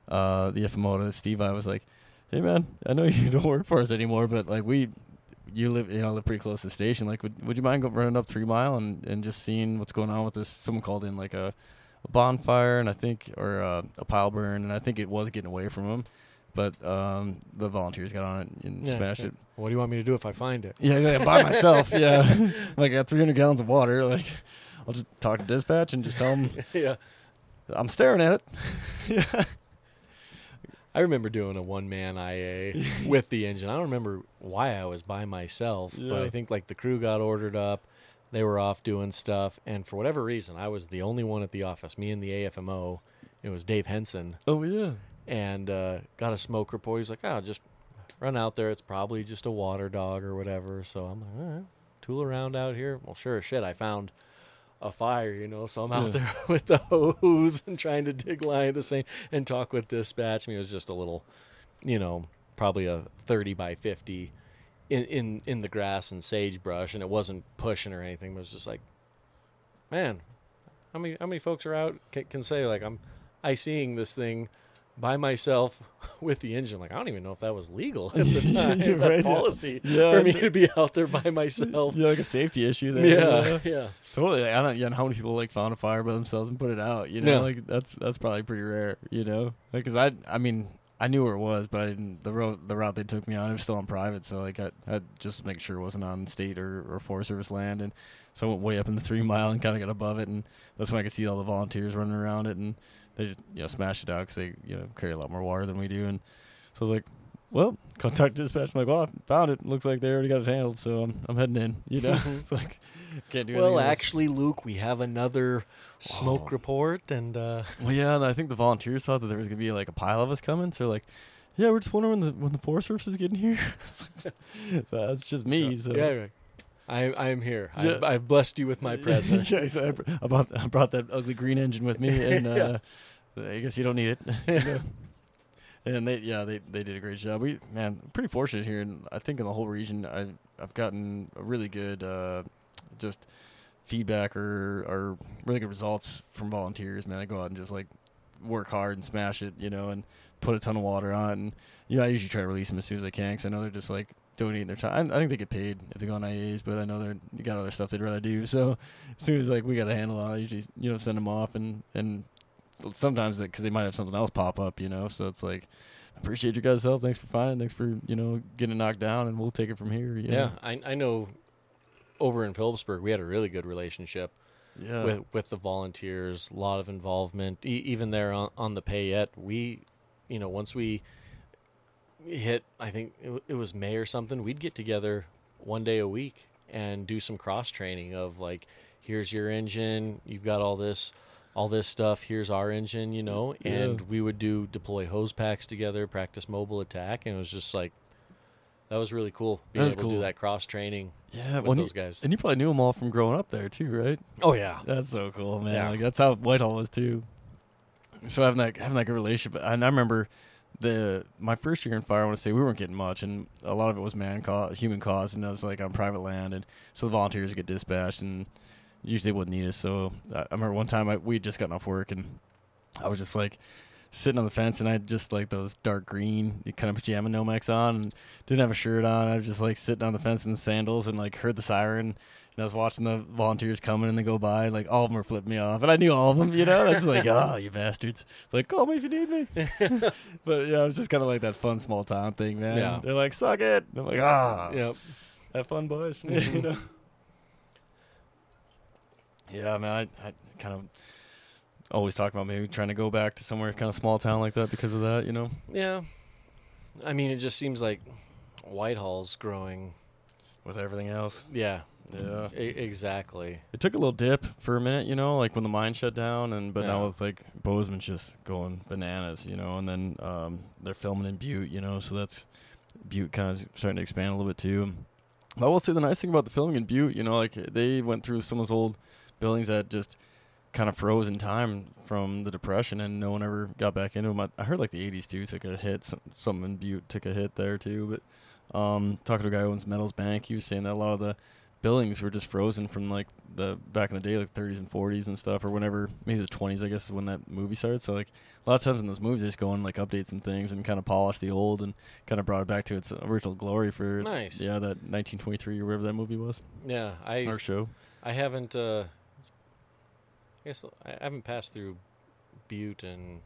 uh, the FMO to Steve, I was like, hey man, I know you don't work for us anymore, but like we, you live, you know, live pretty close to the station. Like, would, would you mind go running up Three Mile and, and just seeing what's going on with this? Someone called in like a, a bonfire and I think, or uh, a pile burn, and I think it was getting away from them. But um, the volunteers got on it and Yeah, smashed yeah. it. What do you want me to do if I find it? Yeah, yeah, by myself. Yeah, like I got 300 gallons of water. Like, I'll just talk to dispatch and just tell them yeah. I'm staring at it. yeah, I remember doing a one man IA with the engine. I don't remember why I was by myself, but I think like the crew got ordered up. They were off doing stuff, and for whatever reason, I was the only one at the office. Me and the AFMO. It was Dave Henson, Oh yeah. and uh, got a smoke report. He's like, "Oh, just run out there. It's probably just a water dog or whatever." So I'm like, "All right, tool around out here." Well, sure as shit, I found a fire, you know. So I'm out Yeah. there with the hose and trying to dig line at the same and talk with dispatch. I mean, it was just a little, you know, probably a 30 by 50 in in in the grass and sagebrush, and it wasn't pushing or anything. It was just like, man, how many how many folks are out can, can say like I'm I seeing this thing by myself with the engine. Like I don't even know if that was legal at the time. That's right, policy Yeah, for me to be out there by myself. Yeah, like a safety issue there. Yeah, yeah. Totally. Like, I don't. Yeah, how many people like found a fire by themselves and put it out? You know, Yeah. like that's that's probably pretty rare. You know, because I I mean I knew where it was, but I didn't. The road the route they took me on it was still on private, so like I had just make sure it wasn't on state or, or Forest Service land, and so I went way up in the three mile and kind of got above it, and that's when I could see all the volunteers running around it, and they just you know smashed it out because they you know carry a lot more water than we do, and so I was like. Well, contact dispatch. I'm like, well, I found it. Looks like they already got it handled, so I'm, I'm heading in. You know, it's like can't do Well, actually, Luke, we have another smoke Oh. report, and uh, Well, yeah, and I think the volunteers thought that there was gonna be like a pile of us coming, so like, yeah, we're just wondering when the when the Forest Service is getting here. That's just me. So, yeah, right. I I am here. Yeah. I, I've blessed you with my presence. yeah, so I, br- I brought I brought that ugly green engine with me, and uh, I guess you don't need it. And they, yeah, they, they did a great job. We, man, pretty fortunate here, and I think in the whole region, I've I've gotten a really good, uh, just feedback or or really good results from volunteers. Man, I go out and just like work hard and smash it, you know, and put a ton of water on. And know, I usually try to release them as soon as I can because I know they're just like donating their time. I think they get paid if they go on IAs, but I know they're you got other stuff they'd rather do. So as soon as like we got a handle on it, I usually you know send them off and and sometimes because they might have something else pop up, you know. So it's like appreciate your guys' help. Thanks for finding. Thanks for you know getting knocked down, and we'll take it from here. Yeah, know? I I know. Over in Philipsburg, we had a really good relationship yeah, with with the volunteers. A lot of involvement, e- even there on, on the Payette. We, you know, once we hit, I think it, was May or something. We'd get together one day a week and do some cross training of like, here's your engine. You've got all this, all this stuff. Here's our engine. You know, and Yeah. we would do deploy hose packs together, practice mobile attack, and it was just like. That was really cool. Being able to cool. do that cross training yeah. with Well, those you, guys. and you probably knew them all from growing up there too, right? Oh yeah, That's so cool, man. Yeah. Like that's how Whitehall was too. So having that having that good relationship, and I remember the my first year in fire. I want to say we weren't getting much, and a lot of it was man cause, human cause, and it was like on private land, and so the volunteers get dispatched, and usually wouldn't need us. So I, I remember one time I, we just gotten off work, and I was just like sitting on the fence, and I had just like those dark green kind of pajama Nomex on, and didn't have a shirt on. I was just like sitting on the fence in sandals, and like heard the siren. And I was watching the volunteers coming and they go by, and like all of them were flipping me off, and I knew all of them, you know. That's like, oh, you bastards! It's like, call me if you need me. but yeah, it was just kind of like that fun small town thing, man. Yeah. They're like, suck it. I'm like, ah, yep. have fun, boys. you know. Yeah, man, I, I kind of always talk about maybe trying to go back to somewhere kind of small town like that because of that, you know. Yeah. I mean, it just seems like Whitehall's growing. With everything else, Yeah. Yeah. E- exactly. It took a little dip for a minute, you know, like when the mine shut down, and but now it's like Bozeman's just going bananas, you know, and then um, they're filming in Butte, you know, so that's Butte kind of starting to expand a little bit too. I will say the nice thing about the filming in Butte, you know, like they went through some of those old buildings that just kind of froze in time from the depression, and no one ever got back into them. I, I heard like the '80s too took a hit. Some, some in Butte took a hit there too. But um, talking to a guy who owns Metals Bank, he was saying that a lot of the buildings were just frozen from like the back in the day, like 30s and 40s and stuff, or whenever maybe the 20s, I guess, is when that movie started. So like a lot of times in those movies, they just go and like update some things and kind of polish the old and kind of brought it back to its original glory for Nice. yeah that 1923 or whatever that movie was Yeah. I or show. I haven't. Uh, I guess I haven't passed through Butte in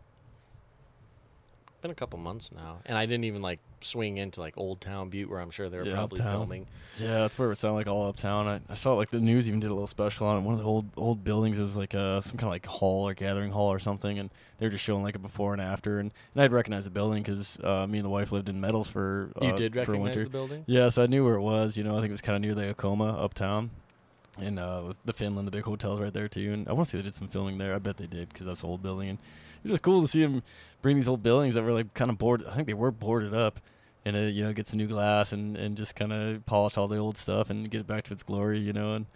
been a couple months now, and I didn't even like swing into like Old Town Butte where I'm sure they were Yeah, probably Uptown. filming. Yeah, that's where it sounded like all uptown. I, I saw like the news even did a little special on it. One of the old old buildings it was like uh, some kind of like hall or gathering hall or something, and they were just showing like a before and after. And, and I'd recognize the building because uh, me and the wife lived in Metals for uh, You did for recognize winter. the building? Yeah, so I knew where it was. You know, I think it was kind of near the Acoma uptown, and uh, the Finlen, the big hotel's right there too. And I want to say they did some filming there. I bet they did because that's an old building, and it was just cool to see them bring these old buildings that were like kind of boarded. I think they were boarded up, and uh, you know, get some new glass and and just kind of polish all the old stuff and get it back to its glory. You know, and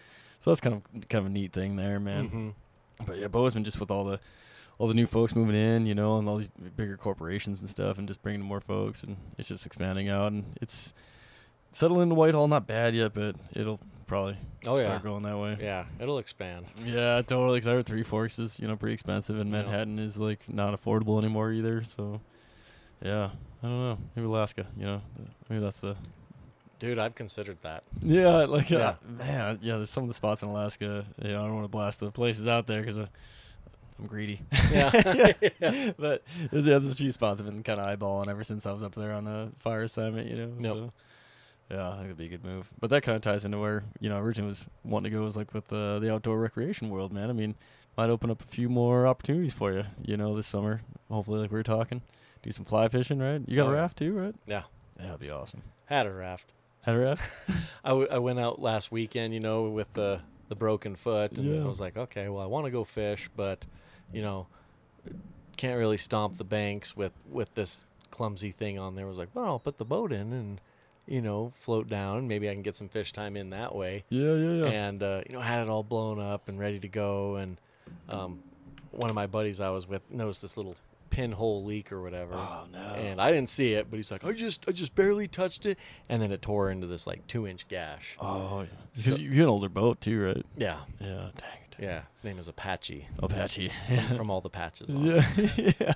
so that's kind of kind of a neat thing there, man. Mhm. But yeah, Bozeman just with all the all the new folks moving in, you know, and all these bigger corporations and stuff, and just bringing more folks, and it's just expanding out, and it's settling into Whitehall. Not bad yet, but it'll probably Oh, start yeah. going that way. Yeah, it'll expand. Yeah, totally. Because I heard Three Forks is you know pretty expensive, and Yeah. Manhattan is like not affordable anymore either. So, yeah, I don't know. Maybe Alaska. You know, maybe that's the Dude, I've considered that. yeah, like Yeah. uh, man, yeah. There's some of the spots in Alaska. You know, I don't want to blast the places out there because I'm greedy. Yeah. Yeah. but there's, yeah, there's a few spots I've been kind of eyeballing ever since I was up there on a fire assignment. You know, Yep. so yeah, I think it'd be a good move. But that kind of ties into where you know originally was wanting to go was like with the the outdoor recreation world, man. I mean, might open up a few more opportunities for you. You know, this summer, hopefully, like we were talking, do some fly fishing, right? You got Oh, a raft too, right? Yeah. Yeah, that'd be awesome. Had a raft. Had a raft? I, w- I went out last weekend, you know, with the the broken foot, and Yeah. I was like, okay, well, I want to go fish, but you know, can't really stomp the banks with with this clumsy thing on there. I was like, well, I'll put the boat in and you know float down. Maybe I can get some fish time in that way. Yeah, yeah, yeah. And uh, you know, had it all blown up and ready to go. And um, one of my buddies I was with noticed this little pinhole leak or whatever. oh no. And I didn't see it, but he's like, I just, I just barely touched it, and then it tore into this like two-inch gash. oh, So- you you had an older boat too, right? Yeah, Yeah. Dang it. yeah. Its name is Apache Apache. from all the patches. On. yeah. yeah.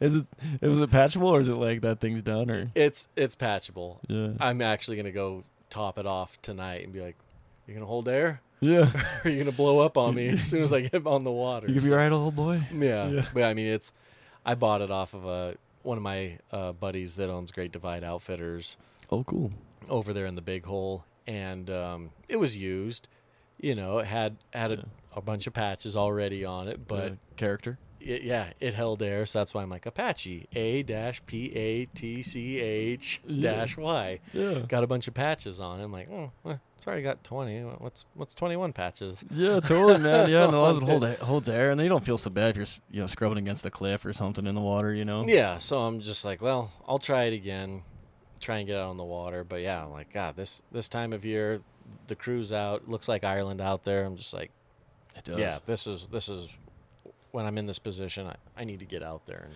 Is it is it patchable or is it like that thing's done or? It's it's patchable. Yeah. I'm actually gonna go top it off tonight and be like, "You gonna hold air? yeah. Or are you gonna blow up on me as soon as I get on the water?" You be So- right, old boy. Yeah. Yeah. but I mean, it's. I bought it off of a one of my uh, buddies that owns Great Divide Outfitters Oh, cool. over there in the Big Hole, and um, it was used. You know, it had had a, Yeah. a bunch of patches already on it, but Yeah. character. It, yeah, it held air, so that's why I'm like Apache A dash P A T C H dash Y. Yeah. Got a bunch of patches on it. I'm like, oh, well, it's already got 20. What's what's 21 patches? Yeah, totally, man. Yeah, and a lot of it hold, holds air, and then you don't feel so bad if you're you know scrubbing against a cliff or something in the water. You know. Yeah, so I'm just like, well, I'll try it again, try and get out on the water. But yeah, I'm like, God, this this time of year, the crew's out. Looks like Ireland out there. I'm just like, It does. yeah, this is this is when I'm in this position. I, I need to get out there and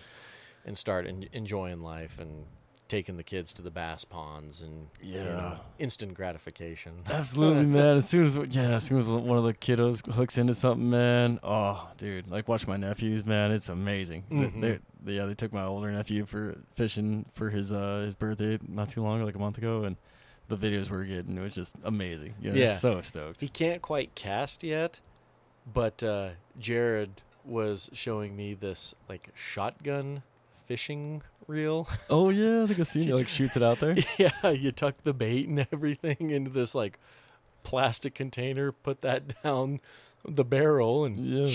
and start en- enjoying life and taking the kids to the bass ponds and you know, Yeah. instant gratification. Absolutely, man. As soon as yeah, as soon as one of the kiddos hooks into something, man. Oh, dude, like watch my nephews, man. It's amazing. They- Mhm. They, they, yeah, they took my older nephew for fishing for his uh his birthday not too long ago, like a month ago, and the videos we're getting it was just amazing. You know, Yeah. yeah, so stoked. He can't quite cast yet, but uh, Jared was showing me this like shotgun fishing reel. Oh yeah, I think I've seen it. Like shoots it out there. yeah, you tuck the bait and everything into this like plastic container, put that down the barrel, and Yeah.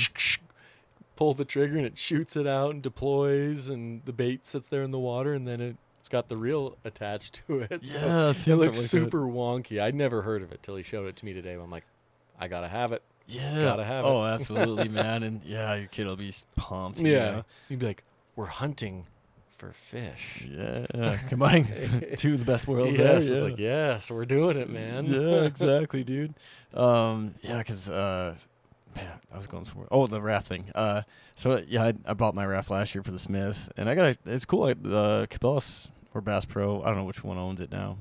pull the trigger, and it shoots it out and deploys, and the bait sits there in the water, and then it, it's got the reel attached to it. So Yeah, it looks something like that. super wonky. I'd never heard of it till he showed it to me today. I'm like, I gotta have it. Yeah. Gotta have it. oh, absolutely, man. And yeah, your kid will be pumped. you Yeah. know? You'd be like, we're hunting for fish. Yeah. Combining two of the best worlds yes, there. it's yeah. like, yes, we're doing it, man. yeah, exactly, dude. Um, yeah, because uh, man, I was going somewhere. Oh, the raft thing. Uh, so yeah, I, I bought my raft last year for the Smith, and I got a, it's cool. Like the Cabela's or Bass Pro. I don't know which one owns it now.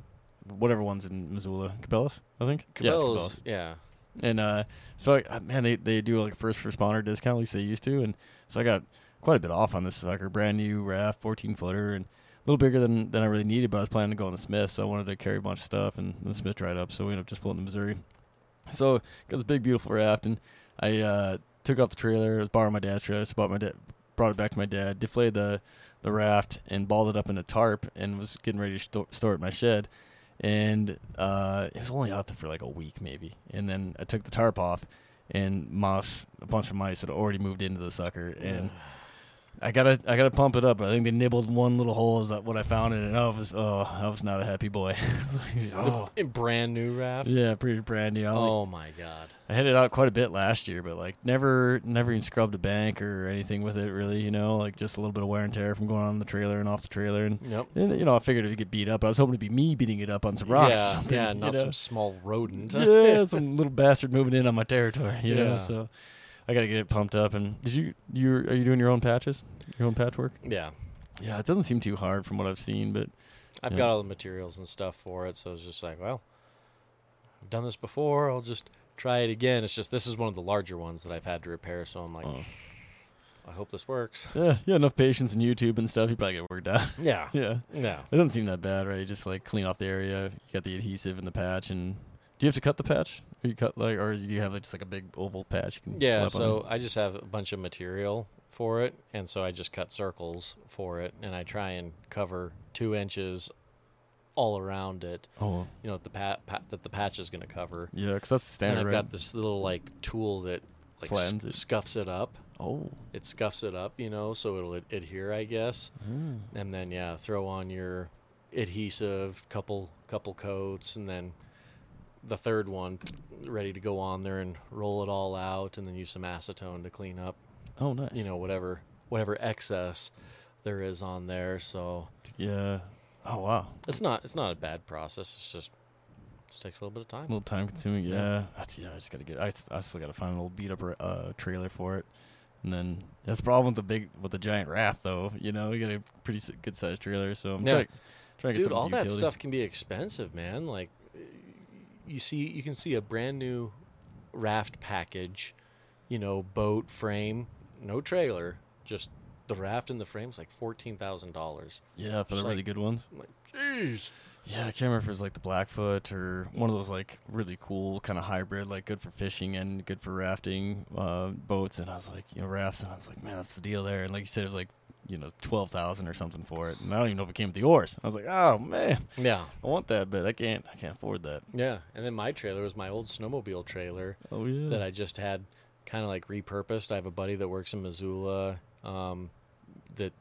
Whatever one's in Missoula, Cabela's, I think. Yeah, Cabela's, yeah. And uh, so I, uh, man, they they do like first responder discount, at least they used to, and so I got quite a bit off on this sucker, brand new raft, fourteen footer, and a little bigger than than I really needed. But I was planning to go on the Smith, so I wanted to carry a bunch of stuff, and the Smith dried up, so we ended up just floating to Missouri. So got this big beautiful raft, and I uh, took off the trailer. I was borrowing my dad's trailer, so bought my dad, brought it back to my dad, deflated the the raft and balled it up in a tarp and was getting ready to sto- store it in my shed. And uh, it was only out there for like a week maybe. And then I took the tarp off, and mouse, a bunch of mice had already moved into the sucker, and I gotta I gotta pump it up. I think they nibbled one little hole is that what I found in it. Oh, I was oh I was not a happy boy. oh. Brand new raft. Yeah, pretty brand new. I, like, Oh my god. I hit it out quite a bit last year, but like never never even scrubbed a bank or anything with it really. You know, like just a little bit of wear and tear from going on the trailer and off the trailer, and, Yep. and you know I figured if you get beat up, I was hoping to be me beating it up on some rocks. or yeah, something, yeah, you not know? some small rodent. yeah, some little bastard moving in on my territory. You know, Yeah. so I got to get it pumped up. And did you you are you doing your own patches, your own patchwork? yeah. Yeah, it doesn't seem too hard from what I've seen, but I've Yeah. got all the materials and stuff for it, so it's just like, well, I've done this before. I'll just try it again. It's just this is one of the larger ones that I've had to repair, so I'm like, oh. I hope this works. yeah, you enough patience in YouTube and stuff. You probably get worked out. Yeah. yeah, Yeah. it doesn't seem that bad, right? You just like clean off the area. You got the adhesive and the patch, and do you have to cut the patch? Or you cut like, or do you have like, just like a big oval patch? You can Yeah, slap on? so I just have a bunch of material for it, and so I just cut circles for it, and I try and cover two inches all around it. oh You know, the pat, pat that the patch is going to cover. yeah, because that's the standard, and I've right? got this little like tool that like s- Flattens it. scuffs it up. oh, It scuffs it up, you know, so it'll ad- adhere, I guess. Mm. And then yeah, throw on your adhesive, couple couple coats, and then the third one ready to go on there and roll it all out, and then use some acetone to clean up oh, nice. you know whatever whatever excess there is on there. So yeah. Oh wow. it's not it's not a bad process. It's just just takes a little bit of time A little time consuming, yeah. Yeah. That's yeah. I just gotta get. I, I still gotta find a little beat up uh, trailer for it, and then that's the problem with the big with the giant raft though. You know, you got a pretty good sized trailer, so I'm Yeah. trying, trying to get Dude, all that stuff can be expensive, man. Like you see you can see a brand new raft package, you know, boat frame, no trailer, just the raft and the frame's like fourteen thousand dollars. Yeah, for the It's really good ones. I'm like, jeez. Yeah, I can't remember if it was like the Blackfoot or one of those like really cool kind of hybrid, like good for fishing and good for rafting uh, boats. And I was like, you know, rafts, and I was like, man, that's the deal there. And like you said, it was like, you know, twelve thousand or something for it. And I don't even know if it came with the oars. I was like, oh man, Yeah. I want that, but I can't, I can't afford that. Yeah. And then my trailer was my old snowmobile trailer. Oh yeah, that I just had kind of like repurposed. I have a buddy that works in Missoula um, that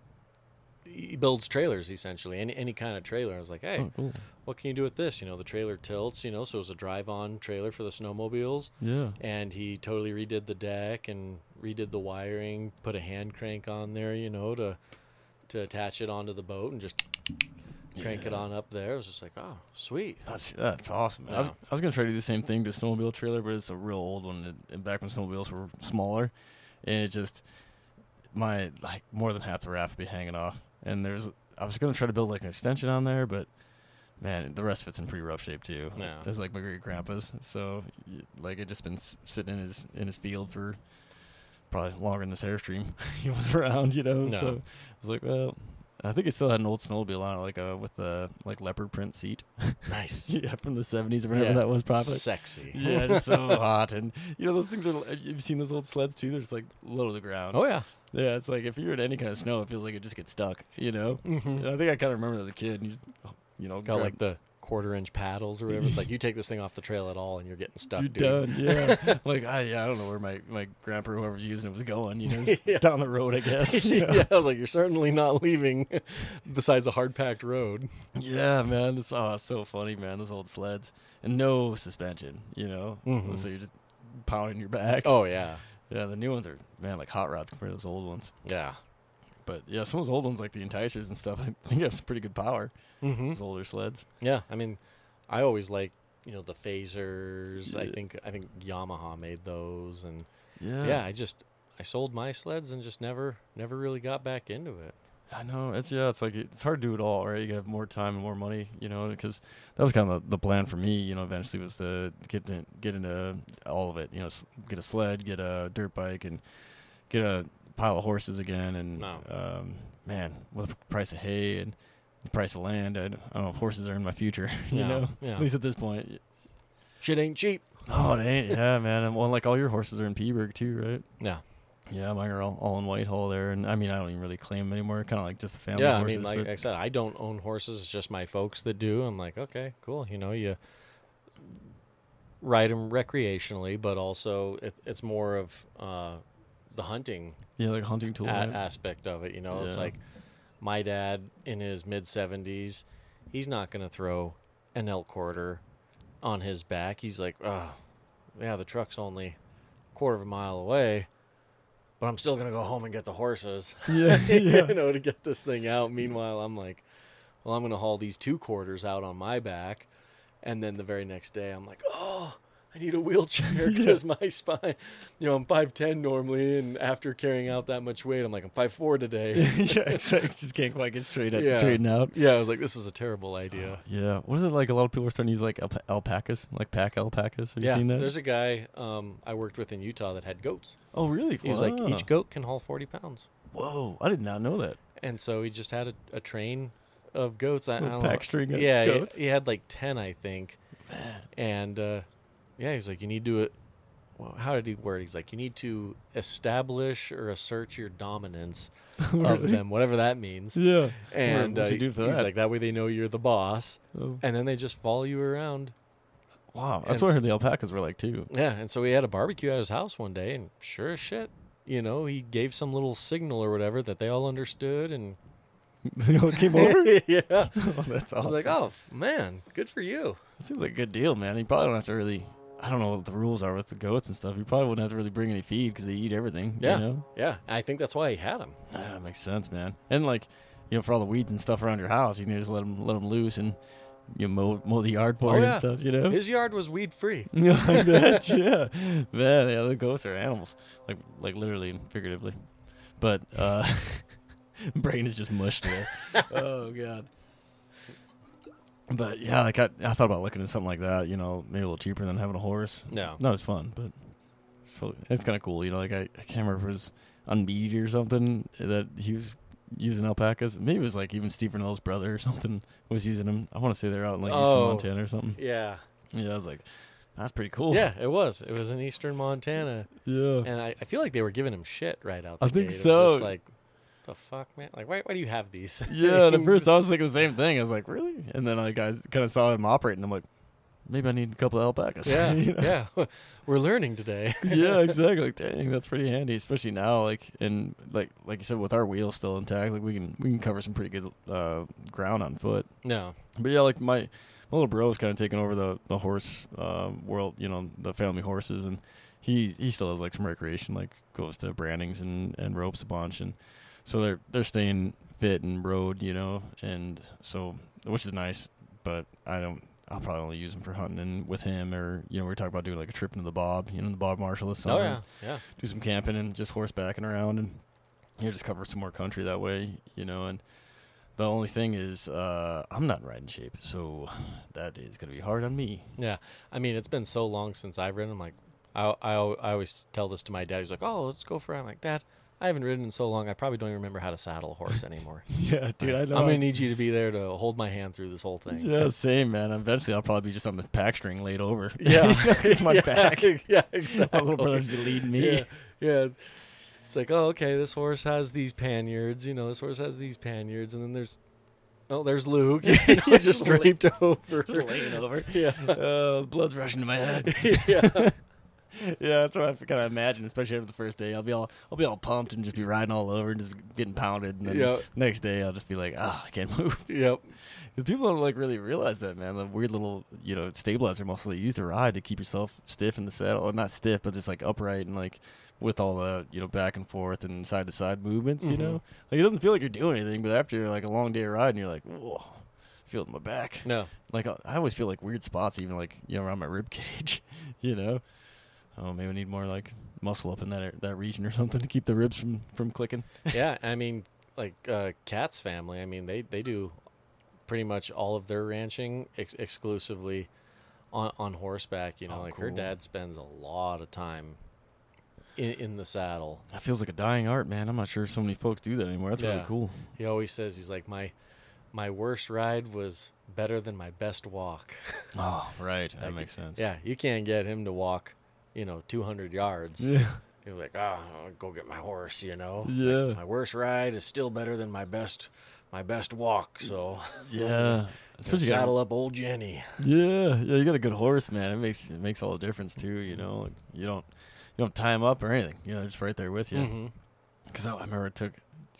he builds trailers essentially, any any kind of trailer. I was like, hey, Oh, cool. what can you do with this? You know, the trailer tilts, you know, so it was a drive-on trailer for the snowmobiles, Yeah. and he totally redid the deck and redid the wiring, put a hand crank on there, you know, to to attach it onto the boat and just crank it on up there. It was just like, oh, sweet. That's that's awesome. man. I was I was gonna try to do the same thing to a snowmobile trailer, but it's a real old one. And- And back when snowmobiles were smaller, and it just my like more than half the raft would be hanging off. And there's I was gonna try to build like an extension on there, but man, the rest of it's in pretty rough shape too. Yeah. It's like my great grandpa's, so like it just been s- sitting in his in his field for probably longer than this airstream he was around, you know. No. So I was like, well. I think it still had an old snowmobile on it, like a with the like leopard print seat. Nice. Yeah, from the seventies or whatever Yeah. that was probably. Sexy. Yeah, it's so hot, and you know those things are. You've seen those old sleds too? They're just like low to the ground. Oh yeah. Yeah. It's like if you're in any kind of snow, it feels like it just gets stuck. You know. Mm-hmm. I think I kind of remember as a kid. You, you know, got grab- like the quarter inch paddles or whatever. It's like you take this thing off the trail at all and you're getting stuck, you're dude. done. Yeah. like I, yeah, I don't know where my my grandpa or whoever's using it was going. You know, Yeah. down the road, I guess. you know? yeah, I was like, you're certainly not leaving besides a hard packed road. Yeah, man. It's oh, it's so funny, man. Those old sleds and no suspension. You know, Mhm. so you're just pounding your back. Oh yeah. Yeah, the new ones are man like hot rods compared to those old ones. Yeah. But yeah, some of those old ones like the enticers and stuff, I think have some pretty good power. Mm-hmm. Those older sleds. Yeah. I mean, I always like, you know, the Phazers. I think I think Yamaha made those and Yeah. yeah, I just I sold my sleds and just never never really got back into it. I know. It's yeah. It's like it's hard to do it all, right? You gotta have more time and more money, you know. Because that was kind of the plan for me, you know. Eventually, was to get in, get into all of it, you know. Get a sled, get a dirt bike, and get a pile of horses again. And No. um, man, with the price of hay and the price of land, I, don't- I don't know if horses are in my future, you Yeah, know. yeah. At least at this point. Shit ain't cheap. Oh, it ain't. Yeah, man. And well, like all your horses are in Peaburg too, right? Yeah. Yeah, my girl all, in Whitehall there, and I mean I don't even really claim them anymore. Kind of like just the family. yeah, I mean, like I said, I don't own horses. It's just my folks that do. I'm like, okay, cool. You know, you ride them recreationally, but also it, it's more of uh, the hunting yeah, like hunting tool. a- right? aspect of it. You know, it's like my dad in his mid 70s, he's not going to throw an elk quarter on his back. He's like, oh, yeah, the truck's only a quarter of a mile away, but I'm still to go home and get the horses. yeah, yeah. you know, to get this thing out. Meanwhile, I'm like, well, I'm to haul these two quarters out on my back. And then the very next day, I'm like, oh, I need a wheelchair Yeah. because my spine, you know, I'm 5'10 normally. And after carrying out that much weight, I'm like, I'm 5'4 today. yeah, exactly. Just can't quite get straight at Yeah. straightened out. yeah, I was like, this was a terrible idea. Yeah, what is it like? A lot of people are starting to use like alpa- alpacas, like pack alpacas. Have yeah, you seen that? there's a guy um, I worked with in Utah that had goats. oh, really? He's like, each goat can haul 40 pounds. Whoa, I did not know that. And so he just had a, a train of goats. I, I don't pack know. string of yeah, he-. He, had like 10, I think. Man. And uh, yeah, he's like, you need to. uh, Well, how did he word? it? He's like, you need to establish or assert your dominance of them, whatever that means. Yeah. And uh, he's that? like, that way they know you're the boss, Oh, and then they just follow you around. wow, and that's what I s- heard the alpacas were like too. Yeah, and so he had a barbecue at his house one day, and sure as shit, you know, he gave some little signal or whatever that they all understood, and they all came over. yeah, oh, that's awesome. like, oh man, good for you. That seems like a good deal, man. You probably don't have to really. I don't know what the rules are with the goats and stuff. You probably wouldn't have to really bring any feed because they eat everything. Yeah. You know? Yeah, I think that's why he had them. Yeah, that makes sense, man. And like, you know, for all the weeds and stuff around your house, you can just let them let them loose and you know, mow mow the yard for Oh, yeah. and stuff. You know. His yard was weed free. Yeah, I bet. Yeah, man. Yeah, the goats are animals, like like literally and figuratively. But uh, brain is just mushed today. oh god. But yeah, like I, I thought about looking at something like that. You know, maybe a little cheaper than having a horse. No. Not as fun, but so it's kind of cool. You know, like I, I can't remember if it was on Meat or something that he was using alpacas. Maybe it was like even Steve Rinella's brother or something was using them. I want to say they're out in like Eastern Oh. Montana or something. Yeah. Yeah, I was like, that's pretty cool. Yeah, it was. It was in eastern Montana. yeah. And I, I feel like they were giving him shit right out I think gate. It was so. just like, the fuck, man? Like, why, why do you have these? Yeah, at first I was thinking the same thing. I was like, really? And then like, I kind of saw him operating. I'm like, maybe I need a couple of alpacas. yeah, You know? yeah. We're learning today. yeah, exactly. Like, dang, that's pretty handy, especially now. Like, and like, like you said, with our wheels still intact, like we can we can cover some pretty good uh, ground on foot. No. But yeah, like my my little bro is kind of taking over the the horse uh, world. You know, the family horses, and he he still has like some recreation, like goes to brandings and and ropes a bunch, and so they're they're staying fit and road, you know, and so which is nice. But I don't. I'll probably only use them for hunting and with him, or you know, we are talking about doing like a trip into the Bob, you know, the Bob Marshall this summer. Oh, yeah. Yeah. Do some camping and just horsebacking around, and you know, just cover some more country that way, you know. And the only thing is, uh, I'm not in riding shape, so that is gonna be hard on me. Yeah. I mean, it's been so long since I've ridden. I'm like, I, I, I always tell this to my dad. He's like, oh, let's go for it. I'm like, Dad, I haven't ridden in so long. I probably don't even remember how to saddle a horse anymore. Yeah, dude, I know. I'm going to need you to be there to hold my hand through this whole thing. Yeah, same man. Eventually, I'll probably be just on the pack string laid over. Yeah. it's my yeah, back. Yeah, exactly. My little brother's be leading me. Yeah, yeah. It's like, oh, okay, this horse has these paniards. You know, this horse has these paniards, and then there's, oh, there's Luke, you know, just just draped over. Just laying over. Yeah, Uh, blood's rushing to my head. yeah, yeah, that's what I kind of imagine, especially after the first day. I'll be all, I'll be all pumped and just be riding all over and just getting pounded. And then Yeah. next day, I'll just be like, ah, I can't move. yep. People don't like really realize that, man. The weird little, you know, stabilizer muscle that you use to ride to keep yourself stiff in the saddle, or not stiff, but just like upright and like with all the, you know, back and forth and side to side movements. You Mhm. know, like it doesn't feel like you're doing anything, but after like a long day of riding, you're like, whoa, feel it in my back. No, Like I I always feel like weird spots, even like you know around my rib cage. you know, oh maybe I need more like muscle up in that that region or something to keep the ribs from from clicking. yeah. I mean, like uh, Cat's family. I mean, they they do pretty much all of their ranching ex- exclusively on on horseback. You know, Oh, like her dad spends a lot of time in in the saddle. That feels like a dying art, man. I'm not sure so many folks do that anymore. That's really cool. He always says he's like my my worst ride was better than my best walk. Oh, right. That Like, makes sense. Yeah, you can't get him to walk, you know, 200 yards. Yeah. you're like, ah, I'll go get my horse. You know, Yeah. my worst ride is still better than my best my best walk. So Yeah. Especially you got- saddle up old Jenny. Yeah, yeah, you got a good horse, man. It makes it makes all the difference too. You know, like, you don't you don't tie him up or anything. You know, they're just right there with you. Because I, I remember it took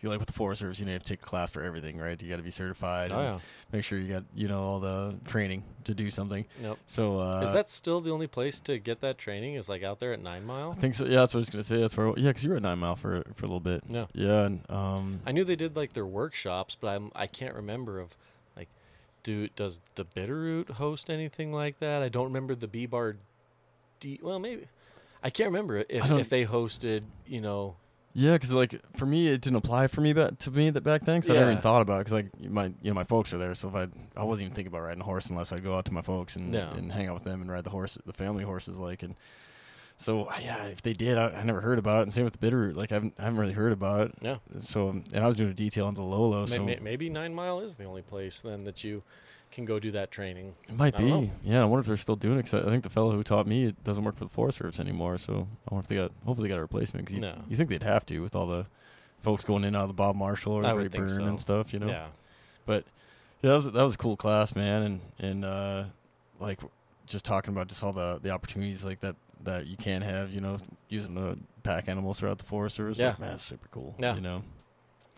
you like with the Forest Service, you know, you have to take a class for everything, right? You got to be certified. Oh and yeah. Make sure you got you know all the training to do something. Nope. So uh, is that still the only place to get that training? Is like out there at Nine Mile? I think so. Yeah, that's what I was gonna say. That's where. Yeah, because you were at Nine Mile for for a little bit. Yeah. Yeah, and um, I knew they did like their workshops, but I'm I can't remember of like do does the Bitterroot host anything like that? I don't remember the B Bar D well maybe I can't remember if if they hosted, you know, Yeah, because like for me, it didn't apply for me back to me that back then. Because I never even thought about it. Because like my you know my folks are there, so if I I wasn't even thinking about riding a horse unless I'd go out to my folks and Yeah. and hang out with them and ride the horse, the family horses like and. So yeah, if they did, I, I never heard about it. And same with the Bitterroot, like I haven't, I haven't really heard about it. yeah. So and I was doing a detail into Lolo, May- so maybe Nine Mile is the only place then that you can go do that training. it might be. know. Yeah, I wonder if they're still doing it. Cause I think the fellow who taught me it doesn't work for the Forest Service anymore. So I wonder if they got, hopefully they got a replacement. Because you, No. you think they'd have to with all the folks going in out of the Bob Marshall or I the Great Burn so. and stuff. You know. Yeah. But yeah, that was that was a cool class, man, and and uh, like just talking about just all the the opportunities like that that you can have, you know, using the pack animals throughout the Forest Service. Yeah. like, man, it's super cool. Yeah. you know,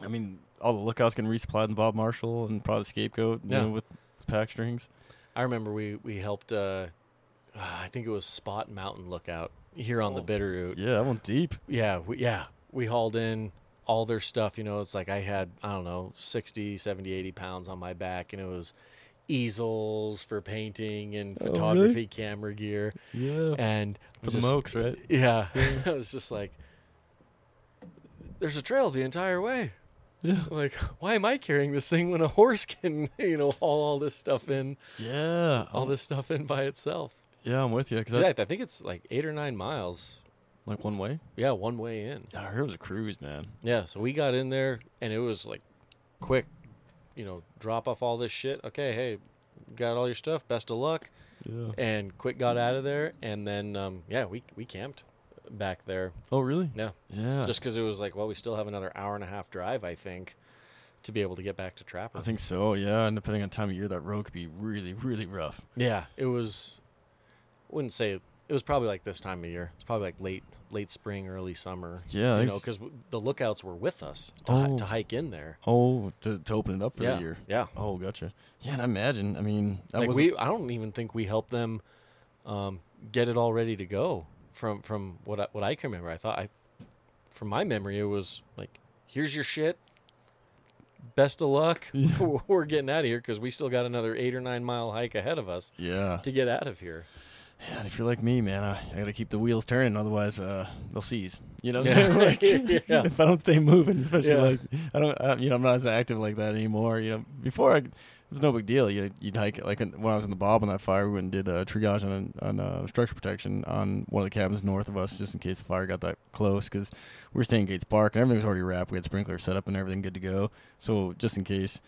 I mean, all the lookouts getting resupplied in Bob Marshall and probably the scapegoat, you Yeah. know, with pack strings. I remember we we helped uh I think it was Spot Mountain Lookout here on the Oh. Bitterroot. Yeah, that went deep. Yeah, we, yeah. We hauled in all their stuff, you know, it's like I had, I don't know, 60, 70, 80 pounds on my back and it was easels for painting and Oh, really? photography camera gear Yeah, and for just- the mokes, right? Yeah. I was just like there's a trail the entire way. Yeah, Like, why am I carrying this thing when a horse can, you know, haul all this stuff in, yeah, all this stuff in by itself? Yeah, I'm with you. Cause Yeah, that, I think it's like eight or nine miles. like one way. Yeah, one way in. Yeah, I heard it was a cruise, man. Yeah, so we got in there and it was like quick, you know, drop off all this shit. Okay, hey, got all your stuff. Best of luck. Yeah. And quick got out of there and then um, yeah, we we camped back there. Oh, really? Yeah. Yeah. Just cuz it was like, well, we still have another hour and a half drive, I think, to be able to get back to Trapper. I think so. Yeah, and depending on time of year, that road could be really, really rough. Yeah, it was wouldn't say it was probably like this time of year. It's probably like late late spring, early summer. Yeah, you know, because the lookouts were with us to, hi- Oh. to hike in there. Oh, to, to open it up for yeah, the year. yeah. Oh, gotcha. Yeah, and I imagine. I mean, that like we, I don't even think we helped them um, get it all ready to go. From from what I, what I can remember, I thought I, from my memory, it was like, here's your shit. Best of luck. Yeah. We're getting out of here because we still got another eight or nine mile hike ahead of us yeah. to get out of here. Yeah, and if you're like me, man, I, I got to keep the wheels turning, otherwise uh, they'll seize. You know, Yeah. Like, Yeah. if I don't stay moving, especially like I don't, I, you know, I'm not as active like that anymore. You know, before I, was no big deal. You you'd hike like when I was in the Bob on that fire, we went and did uh, triage on on uh, structure protection on one of the cabins north of us, just in case the fire got that close, because we were staying in Gates Park and everything was already wrapped. We had sprinklers set up and everything good to go. So just in case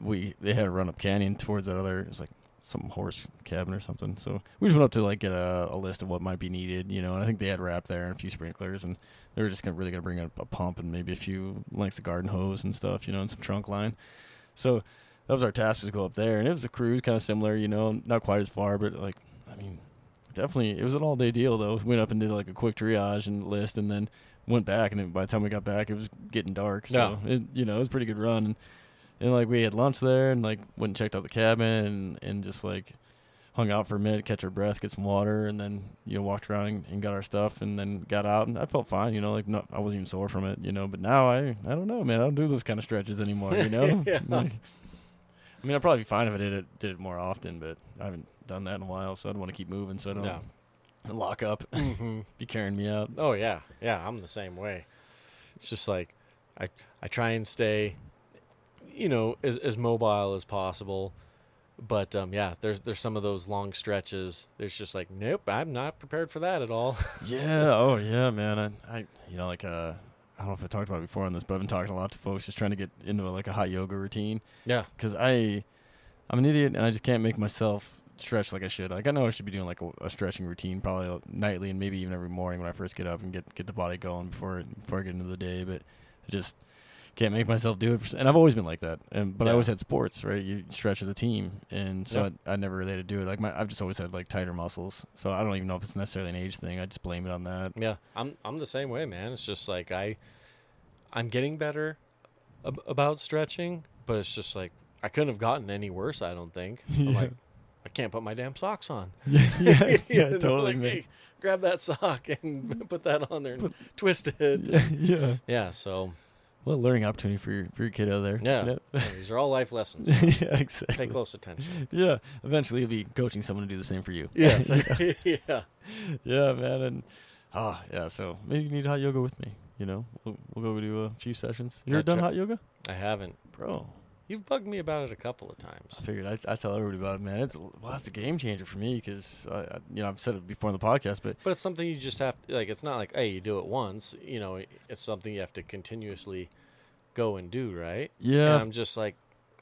we they had to run up canyon towards that other, It's like some horse cabin or something. So we just went up to like get a, a list of what might be needed, you know. And I think they had wrap there and a few sprinklers, and they were just gonna, really gonna bring a, a pump and maybe a few lengths of garden hose and stuff, you know, and some trunk line. So that was our task was to go up there, and it was a cruise, kind of similar, you know, not quite as far, but like I mean, definitely it was an all day deal though. We went up and did like a quick triage and list, and then went back, and then by the time we got back, it was getting dark. So it, you know, it was a pretty good run. And, and like we had lunch there, and like went and checked out the cabin, and, and just like hung out for a minute, catch our breath, get some water, and then you know walked around and, and got our stuff, and then got out, and I felt fine, you know, like no, I wasn't even sore from it, you know. But now I I don't know, man, I don't do those kind of stretches anymore, you know. Yeah. Like, I mean, I'd probably be fine if I did it did it more often, but I haven't done that in a while, so I don't want to keep moving, so I don't No. lock up, hmm be carrying me out. Oh yeah, yeah. I'm the same way. It's just like I I try and stay, you know, as as mobile as possible. But um, yeah, there's there's some of those long stretches. There's just like, nope, I'm not prepared for that at all. Yeah. Oh, yeah, man. I, I, you know, like, uh, I don't know if I talked about it before on this, but I've been talking a lot to folks just trying to get into like a hot yoga routine yeah, because I, I'm an idiot and I just can't make myself stretch like I should. Like I know I should be doing like a, a stretching routine probably nightly and maybe even every morning when I first get up and get get the body going before before I get into the day. But I just can't make myself do it. And I've always been like that. And but I always had sports, right? You stretch as a team, and so Yeah. I, I never really had to do it. Like my I've just always had like tighter muscles. So I don't even know if it's necessarily an age thing. I just blame it on that. Yeah, I'm I'm the same way, man. It's just like I I'm getting better ab- about stretching, but it's just like I couldn't have gotten any worse, I don't think. I'm like I can't put my damn socks on. yeah, yeah, know, totally, like, hey, grab that sock and put that on there and twist it. Yeah, yeah. Yeah, so Well, learning opportunity for your for your kid out there. yeah, You know? these are all life lessons. yeah, exactly. Pay close attention. Yeah, eventually you'll be coaching someone to do the same for you. Yes. yeah. yeah. yeah, man, and ah, yeah. So maybe you need hot yoga with me. You know, we'll, we'll go do a few sessions. You ever Yeah, done hot yoga, I haven't. bro? You've bugged me about it a couple of times. I figured I, I tell everybody about it, man. It's well, it's a game changer for me because you know, I've said it before in the podcast, but But it's something you just have like it's not like, hey, you do it once, you know, it's something you have to continuously go and do, right? yeah, And I'm just like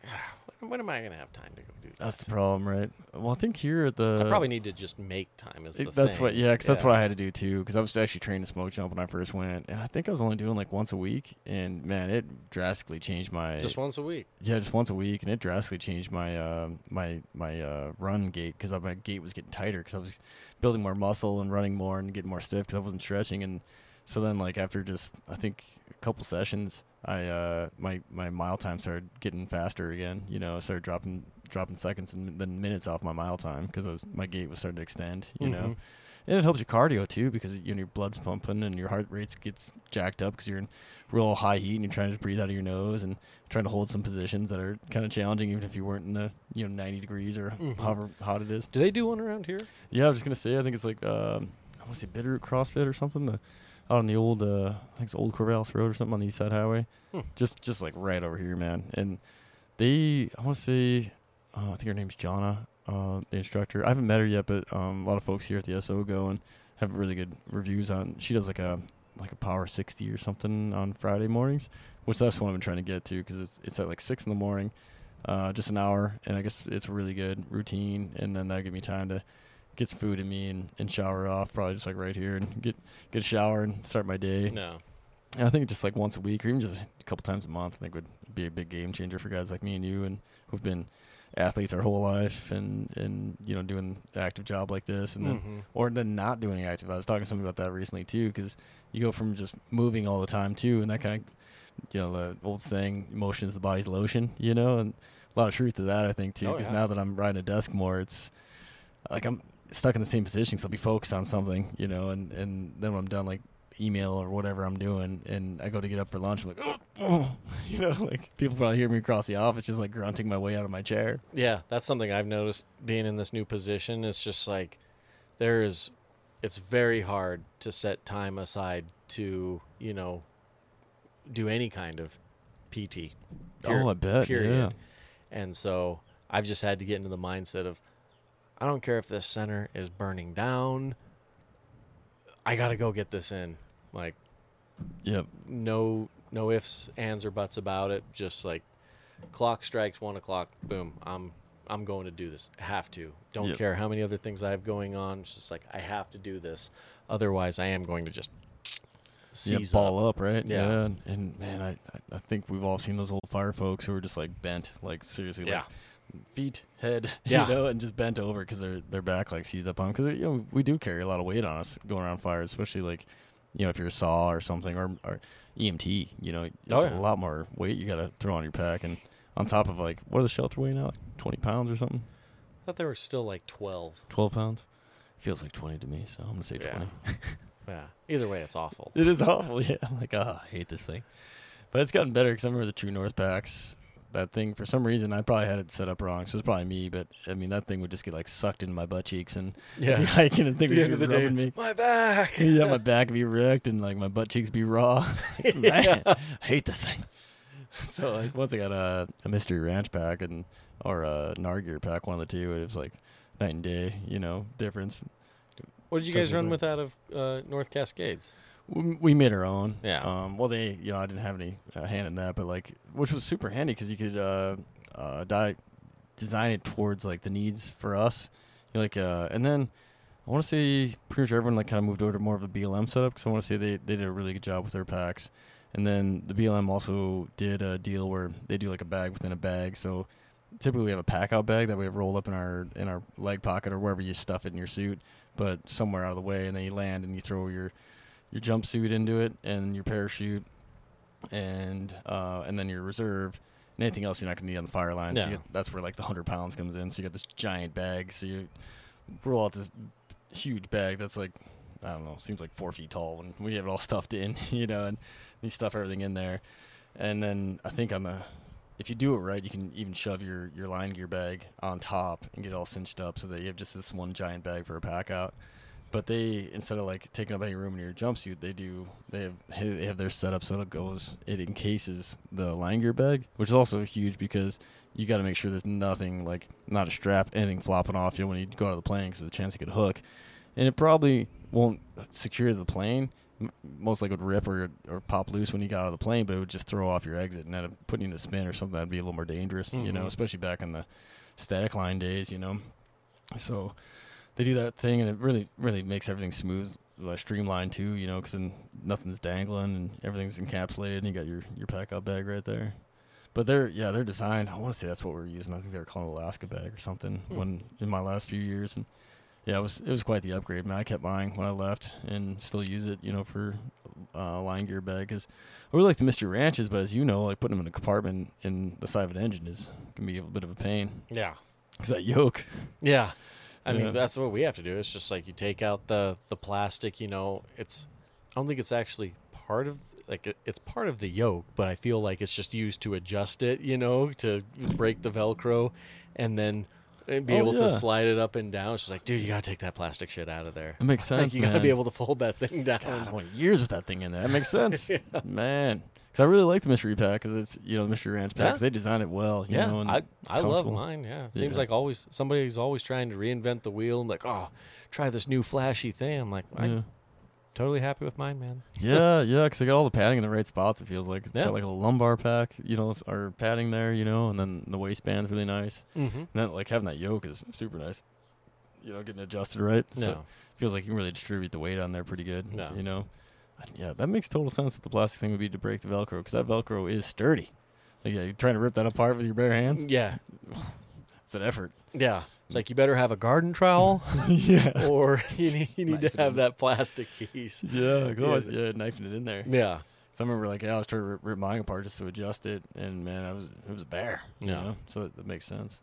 when, am I going to have time to go do that? that's the problem, right? Well, I think here at the I probably need to just make time is the It- that's thing. what, yeah, because that's what I had to do too. Because I was actually training to smoke jump when I first went, and I think I was only doing like once a week, and man, it drastically changed my just once a week. yeah, just once a week, and it drastically changed my uh, my my uh, run gait because my gait was getting tighter because I was building more muscle and running more and getting more stiff because I wasn't stretching, and so then like after just I think couple sessions, I uh, my my mile time started getting faster again. You know, I started dropping dropping seconds and then minutes off my mile time because my gait was starting to extend. You know. Mhm. And it helps your cardio too because you know, your blood's pumping and your heart rates gets jacked up because you're in real high heat and you're trying to breathe out of your nose and trying to hold some positions that are kind of challenging even if you weren't in the you know 90 degrees or Mhm. however hot it is. Do they do one around here? Yeah, I was just gonna say I think it's like um, I want to say Bitterroot CrossFit or something. The out on the old uh, I think it's Old Corvallis Road or something on the East Side Highway. Hmm. Just just like right over here, man. And they I want to say uh, I think her name's Jonna, uh, the instructor. I haven't met her yet, but um, a lot of folks here at the SO go and have really good reviews on. She does like a like a Power 60 or something on Friday mornings, which that's what I've been trying to get to because it's it's at like six in the morning, uh, just an hour, and I guess it's a really good routine, and then that give me time to get some food in me and, and shower off, probably just like right here, and get get a shower and start my day. No. And I think just like once a week or even just a couple times a month, I think would be a big game changer for guys like me and you, and who've been athletes our whole life, and and you know doing an active job like this, and then Mhm. or then not doing active. I was talking to somebody about that recently too, because you go from just moving all the time too, and that kind of, you know, the old saying, "Motion is the body's lotion," you know, and a lot of truth to that, I think too. Oh, Because yeah. now that I'm riding a desk more, it's like I'm stuck in the same position because I'll be focused on something, you know, and and then when I'm done, like email or whatever I'm doing, and I go to get up for lunch, I'm like, oh, oh," you know, like people probably hear me across the office just like grunting my way out of my chair. Yeah, that's something I've noticed being in this new position. It's just like there is it's very hard to set time aside to, you know, do any kind of PT. per- oh, I bet. period. Yeah. And so I've just had to get into the mindset of I don't care if this center is burning down. I got to go get this in. Like Yep. no no ifs, ands, or buts about it. Just like clock strikes one o'clock, boom. I'm I'm going to do this. I have to. Don't Yep. care how many other things I have going on. It's just like I have to do this. Otherwise, I am going to just yeah, seize ball up, right? Yeah. And, and man, I I- I think we've all seen those old fire folks who are just like bent, like seriously, Yeah. like feet, head, Yeah. you know, and just bent over because their their back like seized up on. Because you know we do carry a lot of weight on us going around fires, especially like you know if you're a saw or something or or EMT, you know, it's Oh, yeah. a lot more weight you got to throw on your pack and. On top of like, what are the shelter weighing now? Like twenty pounds or something? I thought they were still like twelve. Twelve pounds? Feels like twenty to me, so I'm gonna say Yeah. twenty. Yeah. Either way, it's awful. It is awful. Yeah, I'm like, oh, I hate this thing. But it's gotten better because I remember the True North packs. That thing, for some reason, I probably had it set up wrong, so it's probably me. But I mean, that thing would just get like sucked into my butt cheeks and I'd be Yeah. hiking and things the would end of the day, me. my back. yeah, my back would be wrecked and like my butt cheeks be raw. Man, I hate this thing. So like once I got a, a mystery ranch pack and or a Nargear pack, one of the two, it was like night and day, you know, difference. What did you guys run with out of uh, North Cascades? We we made our own. Yeah. Um, well, they, you know, I didn't have any uh, hand in that, but like, which was super handy because you could uh, uh, die design it towards like the needs for us. You know, like uh, and then I want to say pretty much everyone like kind of moved over to more of a BLM setup because I want to say they they did a really good job with their packs. And then the BLM also did a deal where they do like a bag within a bag. So typically we have a pack out bag that we have rolled up in our in our leg pocket or wherever you stuff it in your suit, but somewhere out of the way, and then you land and you throw your your jumpsuit into it and your parachute, and uh, and then your reserve. And anything else you're not going to need on the fire line. So you get, that's where like the hundred pounds comes in. So you got this giant bag. So you roll out this huge bag that's like I don't know, seems like four feet tall when we have it all stuffed in, you know, and you stuff everything in there. And then I think on the if you do it right, you can even shove your, your line gear bag on top and get it all cinched up so that you have just this one giant bag for a pack out. But they instead of like taking up any room in your jumpsuit, they do they have they have their setup so it goes it encases the line gear bag, which is also huge because you got to make sure there's nothing like not a strap, anything flopping off you when you go out of the plane because of the chance it could hook, and it probably won't secure the plane. Most likely would rip or or pop loose when you got out of the plane, but it would just throw off your exit and end up putting you in a spin or something that'd be a little more dangerous, you know, Mhm. especially back in the static line days, you know. So they do that thing, and it really really makes everything smooth, uh, streamlined too, you know, because then nothing's dangling and everything's encapsulated, and you got your your pack out bag right there. But they're yeah they're designed. I want to say that's what we are using. I think they were calling Alaska bag or something Hmm. when in my last few years, and yeah it was it was quite the upgrade. Man, I kept buying when I left and still use it, you know, for uh, line gear bag because I really like the Mystery Ranches, but as you know, like putting them in a compartment in the side of an engine is can be a bit of a pain Yeah. because that yoke. Yeah. I Yeah. mean, that's what we have to do. It's just like you take out the the plastic, you know, it's I don't think it's actually part of like it, it's part of the yoke, but I feel like it's just used to adjust it, you know, to break the velcro and then uh, be Oh, able yeah. to slide it up and down. It's just like, dude, you got to take that plastic shit out of there. It makes sense. Like you got to be able to fold that thing down. God, I went years with that thing in there. That makes sense, man. Because I really like the mystery pack because it's you know the mystery ranch pack Yeah. 'cause they design it well. You yeah, know, and I I love mine. Yeah, seems Yeah. like always somebody's always trying to reinvent the wheel. Like, oh, try this new flashy thing. I'm like, yeah, I'm totally happy with mine, man. yeah, yeah. Because they got all the padding in the right spots. It feels like it's Yeah. got like a lumbar pack, you know, or padding there, you know, and then the waistband's really nice. Mm-hmm. And then like having that yoke is super nice. You know, getting adjusted right. So No. feels like you can really distribute the weight on there pretty good. No. You know, yeah, that makes total sense that the plastic thing would be to break the Velcro because that Velcro is sturdy. Like, yeah, you're trying to rip that apart with your bare hands. Yeah, It's an effort. yeah. It's like you better have a garden trowel, yeah. or you need you need to have that plastic piece. Yeah, go on. yeah, knifing it in there. Yeah, 'Cause I remember like yeah, I was trying to rip, rip mine apart just to adjust it, and man, I was it was a bear. You Yeah. know? so that, that makes sense.